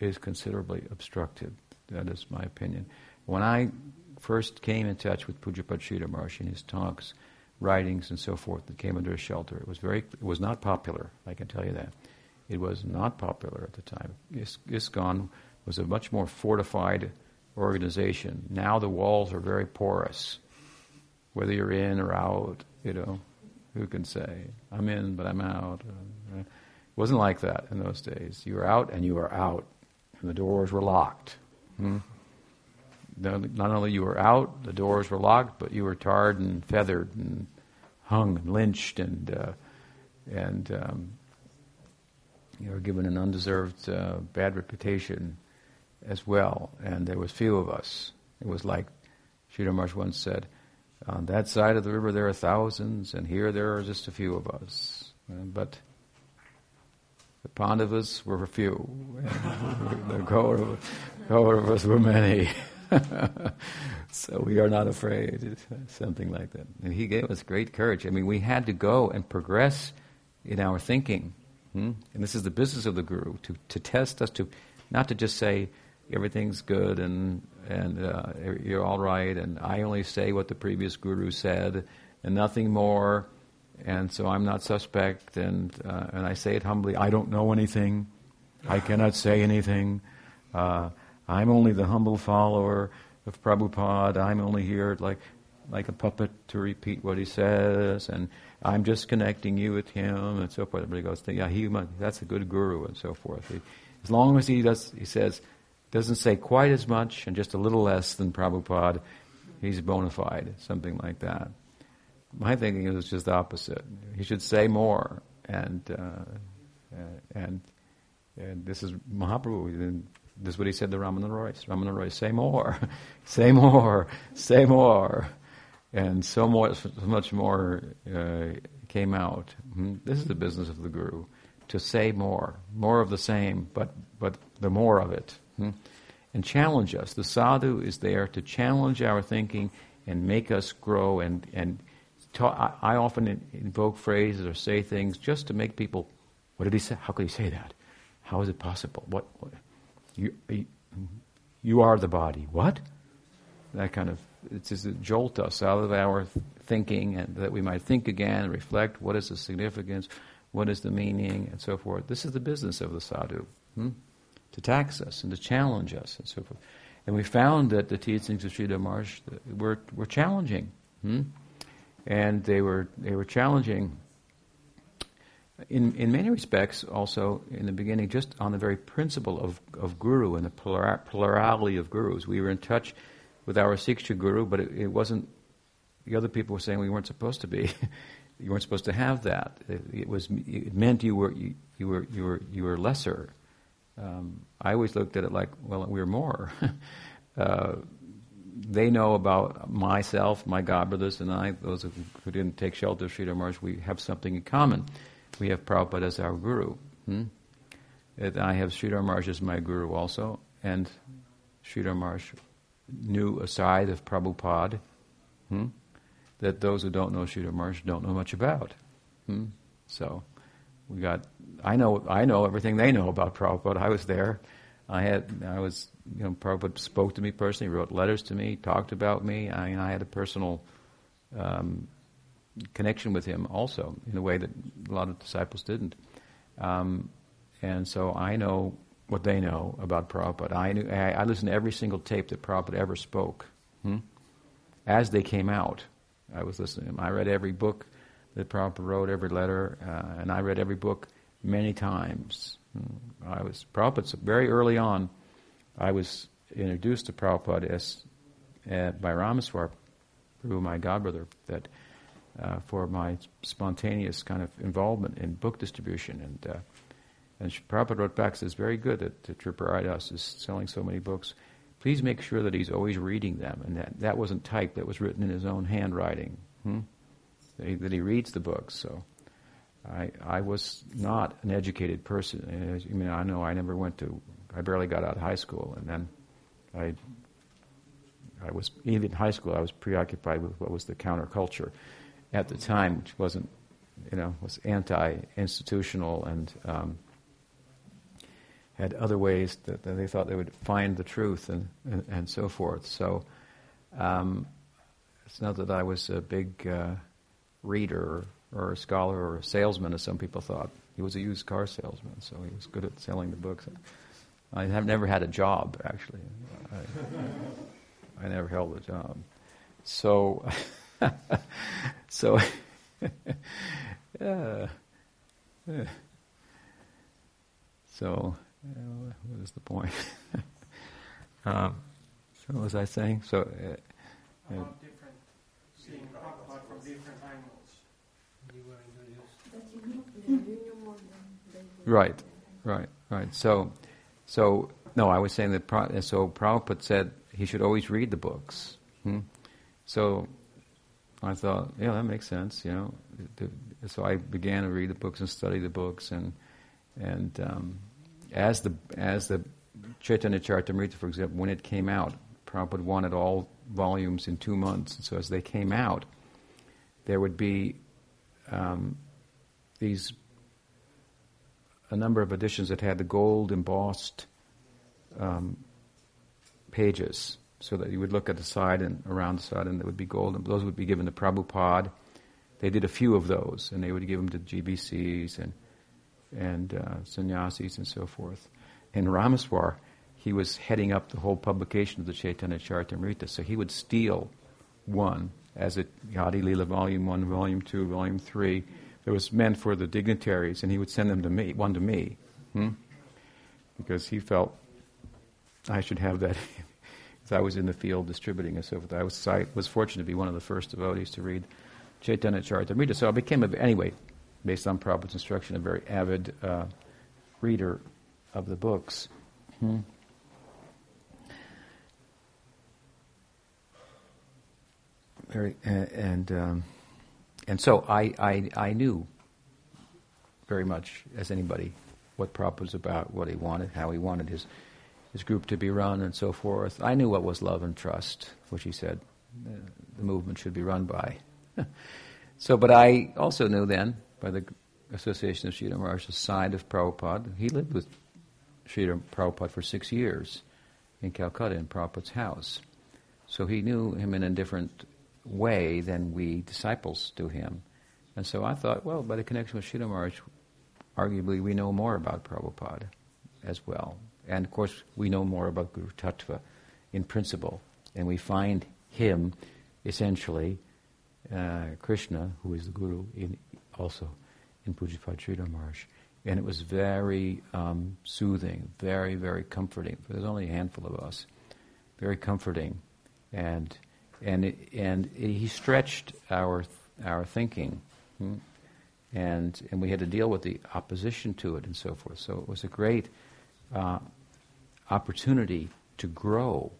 is considerably obstructed. That is my opinion. When I first came in touch with Pujyapad Sridhar Maharaj in his talks, writings, and so forth that came under his shelter, it was very it was not popular. I can tell you that. It was not popular at the time. Is- ISKCON was a much more fortified organization. Now the walls are very porous. Whether you're in or out, you know, who can say? I'm in, but I'm out. It wasn't like that in those days. You were out and you were out, and the doors were locked. Hmm? Not only you were out, the doors were locked, but you were tarred and feathered and hung and lynched and uh, and um, you were given an undeserved uh, bad reputation as well, and there was few of us. It was like Sridhar Maharaj once said, on that side of the river there are thousands, and here there are just a few of us. Uh, but the Pandavas were few, the Kauravas were many. so we are not afraid, something like that. And he gave us great courage. I mean, we had to go and progress in our thinking Hmm? And this is the business of the guru to, to test us, to not to just say everything's good and and uh, you're all right, and I only say what the previous guru said and nothing more, and so I'm not suspect, and uh, and I say it humbly. I don't know anything. I cannot say anything. Uh, I'm only the humble follower of Prabhupada. I'm only here like like a puppet to repeat what he says, and I'm just connecting you with him, and so forth. Everybody goes, yeah, he, that's a good guru, and so forth. He, as long as he does, he says, doesn't say quite as much and just a little less than Prabhupada, he's bona fide, something like that. My thinking is just the opposite. He should say more, and uh, and and this is Mahaprabhu. This is what he said to Ramana Roy. Ramana Roy, say more, say more, say more. and so much, so much more uh, came out. Hmm? This is the business of the guru, to say more, more of the same, but but the more of it, hmm? and challenge us. The sadhu is there to challenge our thinking and make us grow. And and I, I, often invoke phrases or say things just to make people. What did he say? How could he say that? How is it possible? What? what you, you, are the body. What? That kind of it's just jolt us out of our thinking and that we might think again reflect what is the significance, what is the meaning, and so forth. This is the business of the sadhu. Hmm? To tax us and to challenge us and so forth. And we found that the teachings of Sridhar Maharaj were, were challenging. Hmm? And they were, they were challenging in, in many respects, also in the beginning, just on the very principle of, of guru and the plurality of gurus. We were in touch with our Siksha guru, but it, it, wasn't, the other people were saying we weren't supposed to be. you weren't supposed to have that. It, it, was, it meant you were, you, you, were, you, were, you were lesser. Um, I always looked at it like, well, we're more. uh, they know about myself, my godbrothers, and I, those who, who didn't take shelter of Sridhar Maharaj, we have something in common we have Prabhupada as our guru. Hmm? I have Sridhar Maharaj as my guru also, and Sridhar Maharaj knew a side of Prabhupada hmm? that those who don't know Sridhar Maharaj don't know much about. Hmm? So we got. I know. I know everything they know about Prabhupada. I was there. I had. I was. You know, Prabhupada spoke to me personally, wrote letters to me, talked about me. I I had a personal um, connection with him also in a way that a lot of disciples didn't. Um, and so I know what they know about Prabhupada. I, knew, I, I listened to every single tape that Prabhupada ever spoke. Hmm? As they came out, I was listening to him. I read every book that Prabhupada wrote, every letter, uh, and I read every book many times. Hmm. I was Prabhupada very early on. I was introduced to Prabhupada as uh, by Rameshwar, through my godbrother, that uh, for my spontaneous kind of involvement in book distribution. And uh, and Prabhupada wrote back, says, very good that, that Tripuraridas is selling so many books. Please make sure that he's always reading them, and that that wasn't typed, that was written in his own handwriting. Hmm? That, he, that, he, reads the books. So I, I was not an educated person. I mean, I know I never went to, I barely got out of high school, and then I I was even in high school. I was preoccupied with what was the counterculture, at the time, which wasn't, you know, was anti-institutional and um, had other ways that, that, they thought they would find the truth and, and, and so forth. So um, it's not that I was a big uh, reader or, or, a scholar or a salesman, as some people thought. He was a used car salesman, so he was good at selling the books. I have never had a job, actually. I, I never held a job. So so, yeah. So, uh, what is the point? um, so, what was I saying? So, uh, uh, seeing Prabhupada from different angles. Right, right, right. So, so no, I was saying that. So Prabhupada said he should always read the books. Hmm? So I thought, yeah, that makes sense, you know. So I began to read the books and study the books, and and um, as the as the Chaitanya Charitamrita, for example, when it came out, Prabhupada wanted all volumes in two months, and so as they came out, there would be um, these a number of editions that had the gold embossed um, pages so that you would look at the side and around the side, and there would be gold, and those would be given to Prabhupada. They did a few of those, and they would give them to GBCs and and uh, sannyasis and so forth. In Rameshwar, he was heading up the whole publication of the Chaitanya Charitamrita, so he would steal one as a Adi Lila Volume 1, Volume 2, Volume 3. That was meant for the dignitaries, and he would send them to me, one to me, hmm? because he felt I should have that because I was in the field distributing and so forth. I was, I was fortunate to be one of the first devotees to read Chaitanya Charitamrita. So I became, a, anyway, based on Prabhupada's instruction, a very avid uh, reader of the books. Hmm. very, and um, and so I, I I knew very much as anybody what Prabhupada was about, what he wanted, how he wanted his his group to be run, and so forth. I knew what was love and trust, which he said uh, the movement should be run by. so, but I also knew then, by the Association of Sridhar Maharaj's side of Prabhupada, he lived with Sridhar Prabhupada for six years in Calcutta in Prabhupada's house. So he knew him in a different way than we disciples do him. And so I thought, well, by the connection with Sridhar Maharaj, arguably we know more about Prabhupada as well. And of course, we know more about Guru Tattva in principle. And we find him essentially, uh, Krishna, who is the Guru, in, also in Pujyapad Sridhar Maharaj. And it was very um, soothing, very, very comforting. There's only a handful of us. Very comforting. And, and, and he stretched our, our thinking. Hmm? And, and we had to deal with the opposition to it and so forth. So it was a great uh, opportunity to grow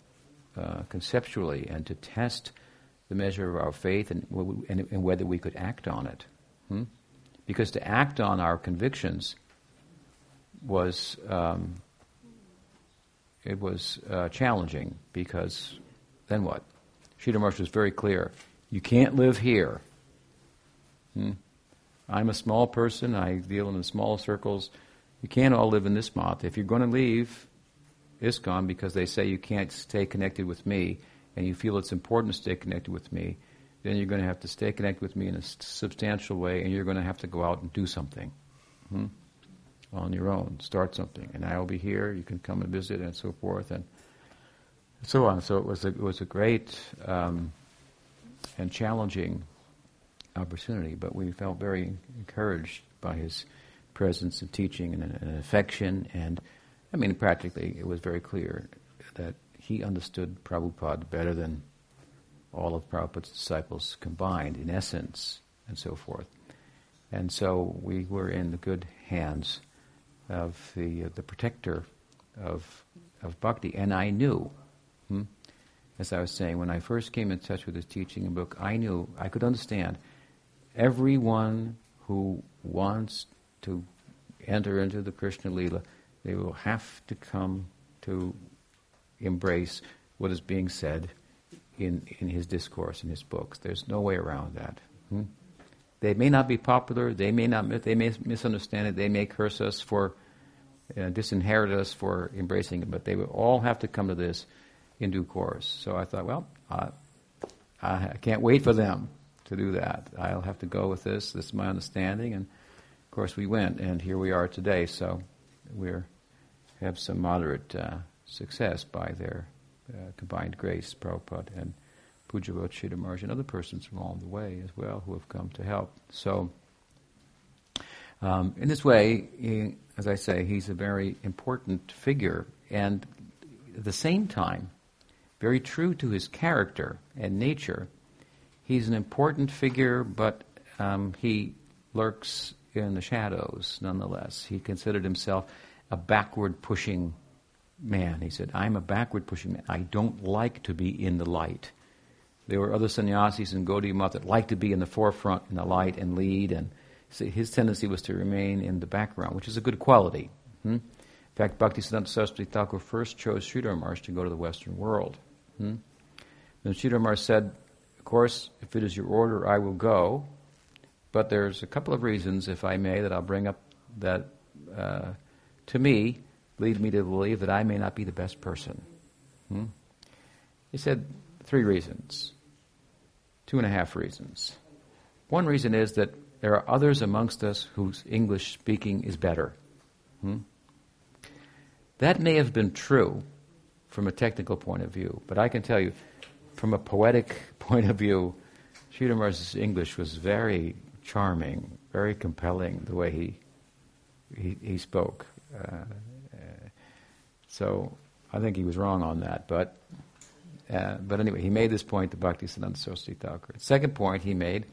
uh, conceptually and to test the measure of our faith and, and, and whether we could act on it. Hmm? Because to act on our convictions was um, it was uh, challenging because then what? Sridhar was very clear. You can't live here. Hmm? I'm a small person. I deal in small circles. You can't all live in this mott. If you're going to leave ISKCON because they say you can't stay connected with me and you feel it's important to stay connected with me, then you're going to have to stay connected with me in a substantial way and you're going to have to go out and do something hmm? on your own, start something. And I will be here, you can come and visit and so forth and so on. So it was a, it was a great um, and challenging opportunity, but we felt very encouraged by his presence and teaching and, and affection. And I mean, practically, it was very clear that he understood Prabhupada better than all of Prabhupada's disciples combined, in essence, and so forth. And so we were in the good hands of the uh, the protector of of bhakti, and I knew. As I was saying, when I first came in touch with his teaching and book, I knew I could understand everyone who wants to enter into the Krishna Lila, they will have to come to embrace what is being said in, in his discourse, in his books. There's no way around that. Hmm? They may not be popular, they may not, they may misunderstand it, they may curse us for, uh, disinherit us for embracing it, but they will all have to come to this in due course. So I thought, well, I can't wait for them to do that. I'll have to go with this. This is my understanding, and of course we went, and here we are today. So we have some moderate uh, success by their uh, combined grace, Prabhupada and Pujyapad Sridhar and other persons along the way as well who have come to help. So, um, in this way, he, as I say, he's a very important figure, and at the same time, very true to his character and nature he's an important figure, but um, he lurks in the shadows nonetheless. He considered himself a backward pushing man. He said, I'm a backward pushing man. I don't like to be in the light. There were other sannyasis in Gaudiya Math that liked to be in the forefront in the light and lead, and so his tendency was to remain in the background, which is a good quality. Hmm? In fact, Bhaktisiddhanta Saraswati Thakur first chose Sridhar Maharaj to go to the Western world. Hmm? Then Sridhar Maharaj said, course, if it is your order, I will go. But there's a couple of reasons, if I may, that I'll bring up that, uh, to me, lead me to believe that I may not be the best person. Hmm? He said three reasons, two and a half reasons. One reason is that there are others amongst us whose English speaking is better. Hmm? That may have been true from a technical point of view, but I can tell you, from a poetic point of view, Sridhar's English was very charming, very compelling the way he he, he spoke. Uh, uh, so I think he was wrong on that, but uh, but anyway, he made this point to Bhaktisiddhanta Saraswati Thakur. Second point he made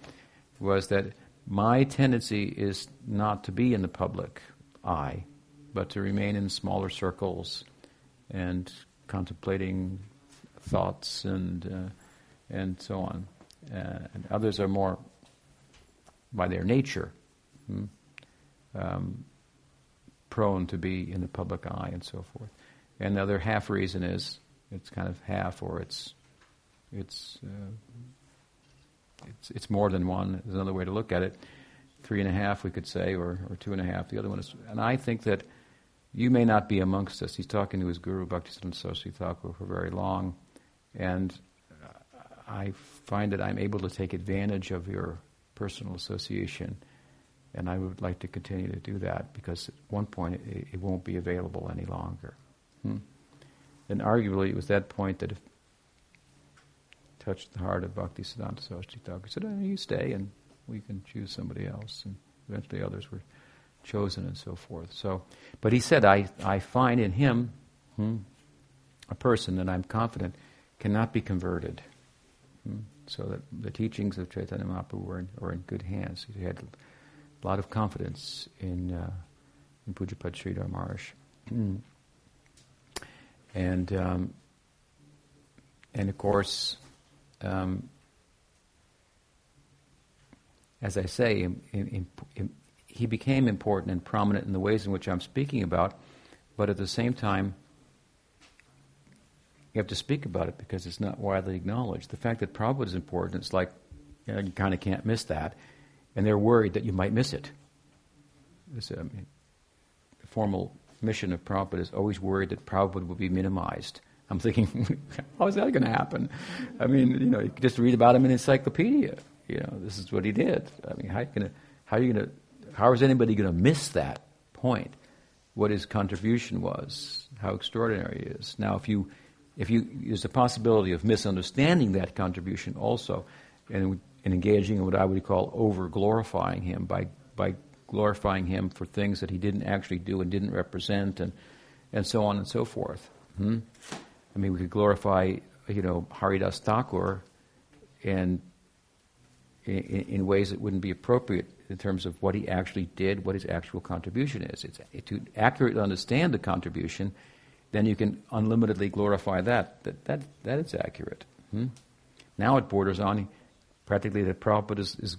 was that my tendency is not to be in the public eye, but to remain in smaller circles and contemplating thoughts and uh, and so on. uh, and others are more by their nature hmm, um, prone to be in the public eye and so forth. And the other half reason is it's kind of half, or it's it's uh, it's it's more than one. Is another way to look at it. Three and a half, we could say, or or two and a half. The other one is, and I think that you may not be amongst us. He's talking to his guru Bhaktisiddhanta Saraswati Thakur for very long, and I find that I'm able to take advantage of your personal association, and I would like to continue to do that because at one point it, it won't be available any longer. Hmm? And arguably, it was that point that touched the heart of Bhakti Siddhanta Saraswati Thakur. He said, oh, "You stay, and we can choose somebody else." And eventually, others were chosen, and so forth. So, but he said, "I I find in him hmm, a person that I'm confident cannot be converted." Hmm? So that the teachings of Chaitanya Mahaprabhu were in, were in good hands. He had a lot of confidence in uh, in Pujyapad Sridhar Maharaj. Hmm. And um, and of course, um, as I say, in, in, in, he became important and prominent in the ways in which I'm speaking about, but at the same time, you have to speak about it because it's not widely acknowledged. The fact that Prabhupada is important, it's like you, know, you kind of can't miss that, and they're worried that you might miss it. This, I mean, the formal mission of Prabhupada is always worried that Prabhupada will be minimized. I'm thinking, how is that going to happen? I mean, you know, you just read about him in encyclopedia. You know, this is what he did. I mean, how are you going to, how is anybody going to miss that point? What his contribution was, how extraordinary he is. Now, if you, if you, there's a possibility of misunderstanding that contribution also, and, and engaging in what I would call over glorifying him by by glorifying him for things that he didn't actually do and didn't represent, and and so on and so forth. Hmm? I mean, we could glorify, you know, Haridas Thakur and in, in, ways that wouldn't be appropriate in terms of what he actually did, what his actual contribution is. It's, to accurately understand the contribution, then you can unlimitedly glorify that. That, that, that is accurate. Hmm? Now it borders on practically that Prabhupada is, is,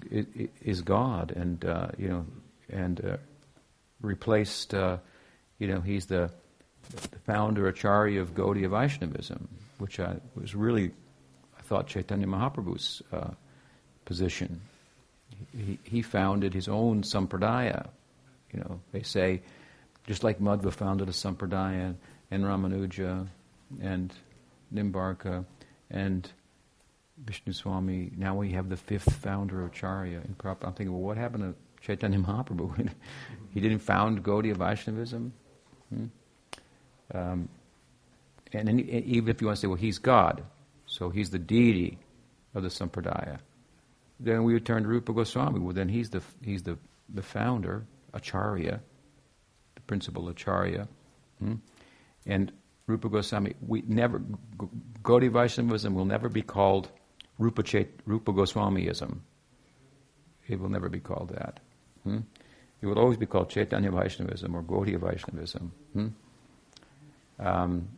is God and, uh, you know, and uh, replaced, uh, you know, he's the the founder Acharya of Gaudiya Vaishnavism, which I, was really, I thought, Chaitanya Mahaprabhu's uh, position. He, he founded his own sampradaya. You know, they say, just like Madhva founded a sampradaya, and Ramanuja, and Nimbarka, and Vishnu Swami. Now we have the fifth founder of Acharya. In I'm thinking, well, what happened to Chaitanya Mahaprabhu? he didn't found Gaudiya Vaishnavism. Hmm? Um, and any, even if you want to say, well, he's God, so he's the deity of the Sampradaya, then we would turn to Rupa Goswami. Well, then he's the, he's the, the founder, Acharya, the principal Acharya. Hmm? And Rupa Goswami, we never, Gaudiya Vaishnavism will never be called Rupa, Chait, Rupa Goswamiism. It will never be called that. Hmm? It will always be called Chaitanya Vaishnavism or Gaudiya Vaishnavism. Hmm? Um,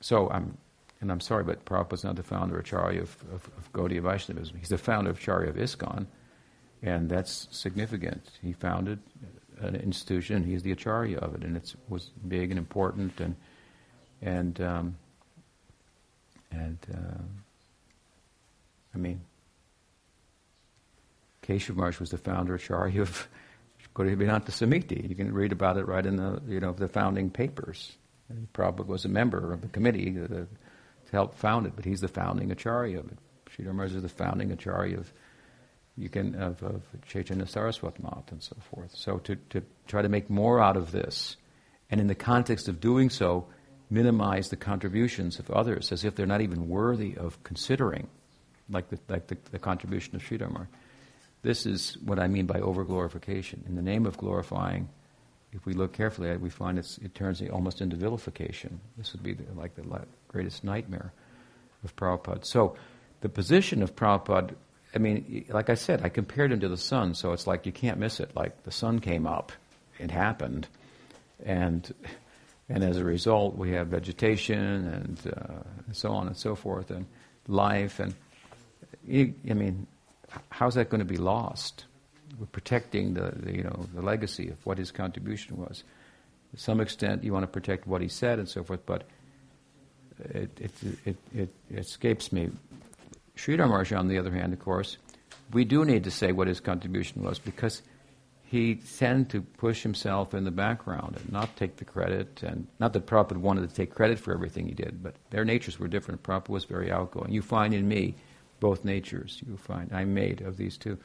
so I'm, and I'm sorry, but Prabhupada's not the founder Acharya of, of, of Gaudiya Vaishnavism. He's the founder of Acharya of ISKCON, and that's significant. He founded an institution. He's the Acharya of it, and it was big and important, and and um, and uh, I mean, Keshav Maharaj was the founder of Acharya of Gaudiya Samiti. You can read about it right in the you know the founding papers. And Prabhupada was a member of the committee to, to help found it, but he's the founding acharya of it. Sridhar Maharaj is the founding acharya of you can of, of Chaitanya Saraswat Math and so forth. So to, to try to make more out of this, and in the context of doing so, minimize the contributions of others as if they're not even worthy of considering, like the, like the, the contribution of Sridhar Maharaj. This is what I mean by overglorification. In the name of glorifying if we look carefully we find it turns almost into vilification. This would be the, like the greatest nightmare of Prabhupada. So, the position of Prabhupada, I mean, like I said, I compared him to the sun, so it's like you can't miss it. Like the sun came up, it happened, and and as a result, we have vegetation and, uh, and so on and so forth, and life, and I mean, how's that going to be lost? We're protecting the, the, you know the legacy of what his contribution was. To some extent, you want to protect what he said and so forth, but it it it, it, it escapes me. Sridhar Maharaj, on the other hand, of course, we do need to say what his contribution was because he tended to push himself in the background and not take the credit. And not that Prabhupada wanted to take credit for everything he did, but their natures were different. Prabhupada was very outgoing. You find in me both natures. You find I'm made of these two.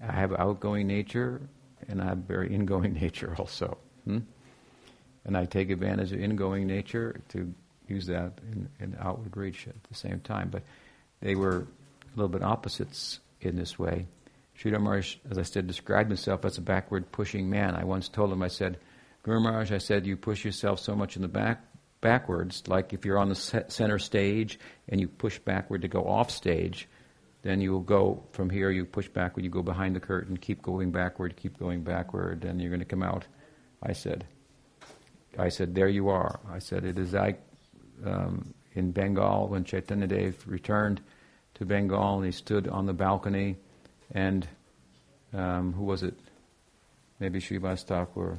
I have outgoing nature and I have very ingoing nature also. Hmm? And I take advantage of ingoing nature to use that in, in outward reach at the same time. But they were a little bit opposites in this way. Sridhar Maharaj, as I said, described himself as a backward pushing man. I once told him, I said, Guru Maharaj, I said, you push yourself so much in the back, backwards, like if you're on the center stage and you push backward to go off stage, then you will go from here, you push backward, you go behind the curtain, keep going backward, keep going backward, and you're going to come out. I said, I said, there you are. I said, it is like um, in Bengal when Chaitanya Dev returned to Bengal and he stood on the balcony and um, who was it? Maybe Srivas Thakur.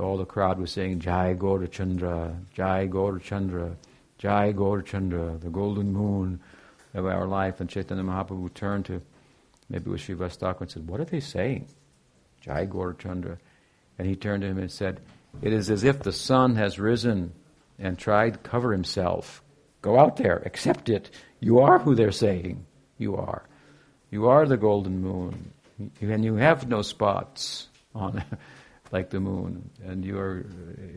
All the crowd was saying Jai Gaurachandra, Jai Gaurachandra, Jai Gaurachandra, the golden moon of our life. And Chaitanya Mahaprabhu turned to maybe was Srivas Thakur and said, What are they saying? Jai Gaurachandra. And he turned to him and said, It is as if the sun has risen and tried to cover himself. Go out there, accept it. You are who they're saying you are. You are the golden moon, and you have no spots on like the moon, and you are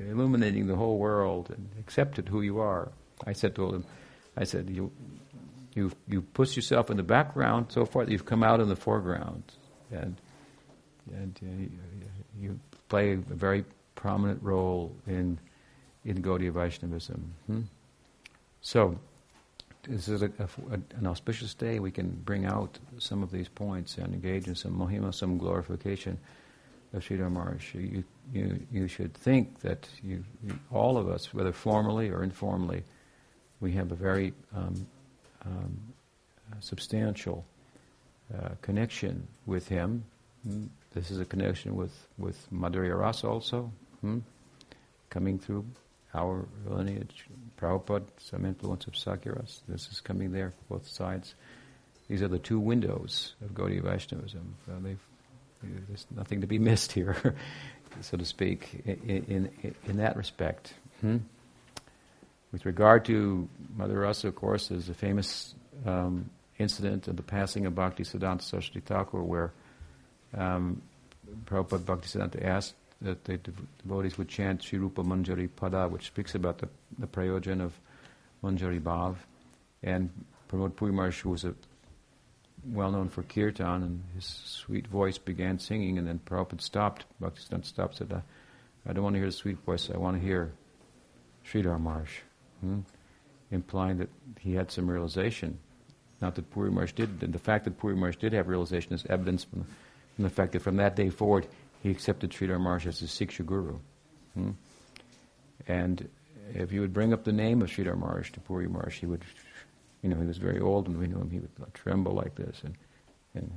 illuminating the whole world. And accept it who you are. I said to him, I said, you, you, you push yourself in the background so far that you've come out in the foreground, and and uh, you play a very prominent role in in Gaudiya Vaishnavism. Hmm? So this is a, a, an auspicious day. We can bring out some of these points and engage in some mohima, some glorification of Sridhar Maharaj. You, you, you should think that you, you, all of us, whether formally or informally, we have a very um, um, substantial uh, connection with him. Hmm? This is a connection with, with Madhurya Rasa also, hmm? coming through our lineage, Prabhupada, some influence of Sakyaras. This is coming there, both sides. These are the two windows of Gaudiya Vaishnavism. Uh, there's nothing to be missed here, so to speak, in, in, in that respect. Hmm? With regard to Madhura Rasa, of course, there's a famous um, incident of the passing of Bhakti Siddhanta Saraswati Thakur where um, Prabhupada Bhakti Siddhanta asked that the devotees would chant Sri Rupa Manjari Pada, which speaks about the, the prayojan of Manjari Bhav. And Pramod Maharaj, who was a well known for kirtan, and his sweet voice began singing, and then Prabhupada stopped, Bhaktisiddhanta stopped, said, I, I don't want to hear the sweet voice, I want to hear Sridhar Maharaj. Hmm? Implying that he had some realization. Not that Puri Maharaj did, and the fact that Puri Maharaj did have realization is evidence from the, from the fact that from that day forward he accepted Sridhar Maharaj as his Siksha Guru. Hmm? And if you would bring up the name of Sridhar Maharaj to Puri Maharaj, he would, you know, he was very old and we knew him, he would tremble like this and, and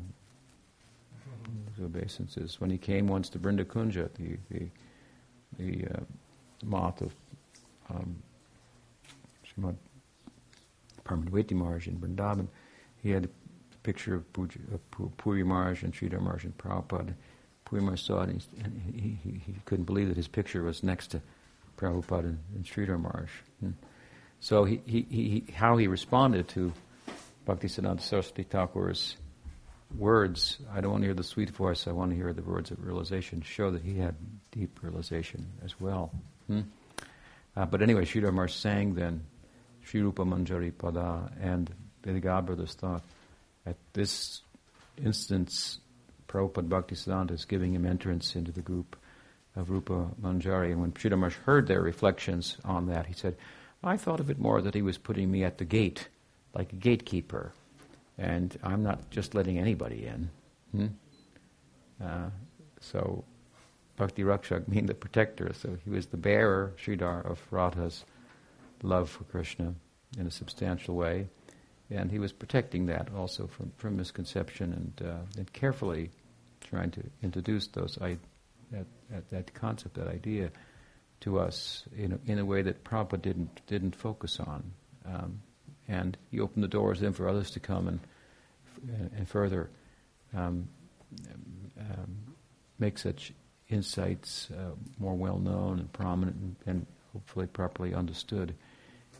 obeisances. When he came once to Brinda Kunja, the, the, the uh, Math of um, Srimad Paramadvaiti Maharaj in Vrindavan, he had a picture of, Puja, of Puri Maharaj and Sridhar Maharaj and Prabhupada Puri saw it and, he, he, he, couldn't believe that his picture was next to Prabhupada and, and Sridhar Maharaj. And hmm. so he, he, he, how he responded to Bhaktisiddhanta Saraswati Thakur's words, I don't want to hear the sweet voice, I want to hear the words of realization, show that he had deep realization as well. Hmm? Uh, but anyway, Sridhar Maharaj sang then Sri Rupa Manjari Pada and God brothers thought at this instance Prabhupada Bhaktisiddhanta is giving him entrance into the group of Rupa Manjari. And when Maharaj heard their reflections on that, he said, I thought of it more that he was putting me at the gate, like a gatekeeper. And I'm not just letting anybody in. Hmm? Uh, so Bhakti Rakshak mean the protector. So he was the bearer, Sridhar, of Radha's love for Krishna in a substantial way. and he was protecting that also from, from misconception and, uh, and carefully trying to introduce those I, that, that, that concept, that idea, to us in a, in a way that Prabhupada didn't didn't focus on, um, and he opened the doors then for others to come and and further um, um, make such insights uh, more well known and prominent and, and, hopefully properly understood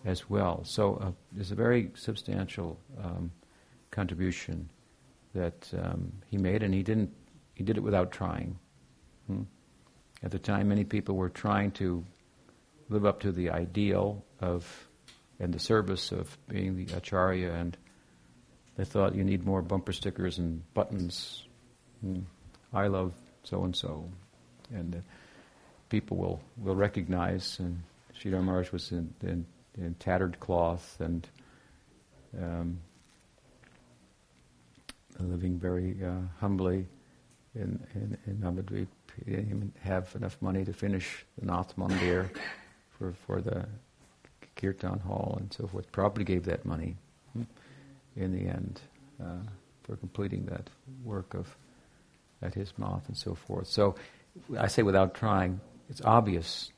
as well. So uh, there's a very substantial um, contribution that um, he made, and he didn't he did it without trying. Hmm? At the time, many people were trying to live up to the ideal of and the service of being the acharya, and they thought you need more bumper stickers and buttons. Hmm. I love so and so, and uh, people will will recognize. And Sridhar Maharaj was in, in, in, tattered cloth and um, living very uh, humbly in, in, in Navadweep. He didn't even have enough money to finish the Nat Mandir for, for the Kirtan Hall and so forth. Probably gave that money hmm, in the end uh, for completing that work of at his Math and so forth. So I say without trying, it's obvious,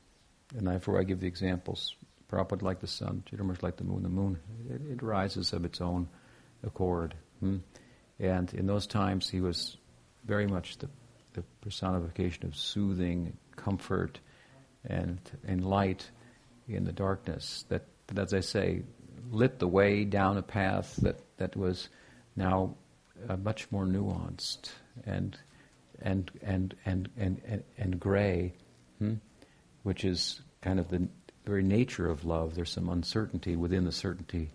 and therefore I give the examples. Prabhupada like the sun, Sridhar Maharaj's like the moon. The moon, it, it rises of its own accord. Hmm? And in those times, he was very much the, the personification of soothing, comfort, and, and light in the darkness that, that, as I say, lit the way down a path that, that was now uh, much more nuanced and, and, and, and, and, and, and gray, hmm? which is kind of the very nature of love. There's some uncertainty within the certainty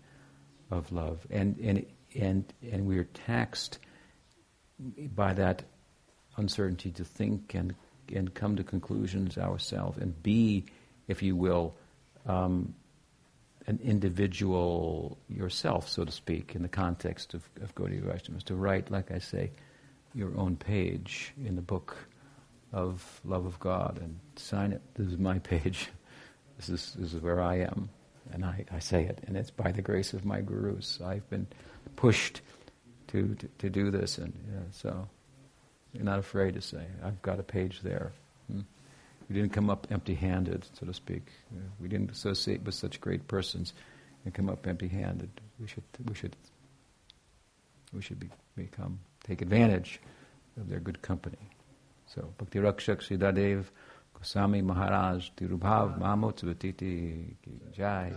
of love. And, and, and, and we are taxed by that uncertainty to think and and come to conclusions ourselves and be, if you will, um, an individual yourself, so to speak, in the context of, of Gaudiya Vaishnavas, to write, like I say, your own page in the book of love of God and sign it. This is my page. This is, this is where I am. And I, I say it. And it's by the grace of my gurus. I've been pushed to, to, to do this. And yeah, so you're not afraid to say, I've got a page there. Hmm? We didn't come up empty handed, so to speak. We didn't associate with such great persons and come up empty handed. We should, we should, we should be, become, take advantage of their good company. So, Bhakti Rakshak Sridhar Dev Swami Maharaj तिरुभाव मामोत्सव तिथि की जय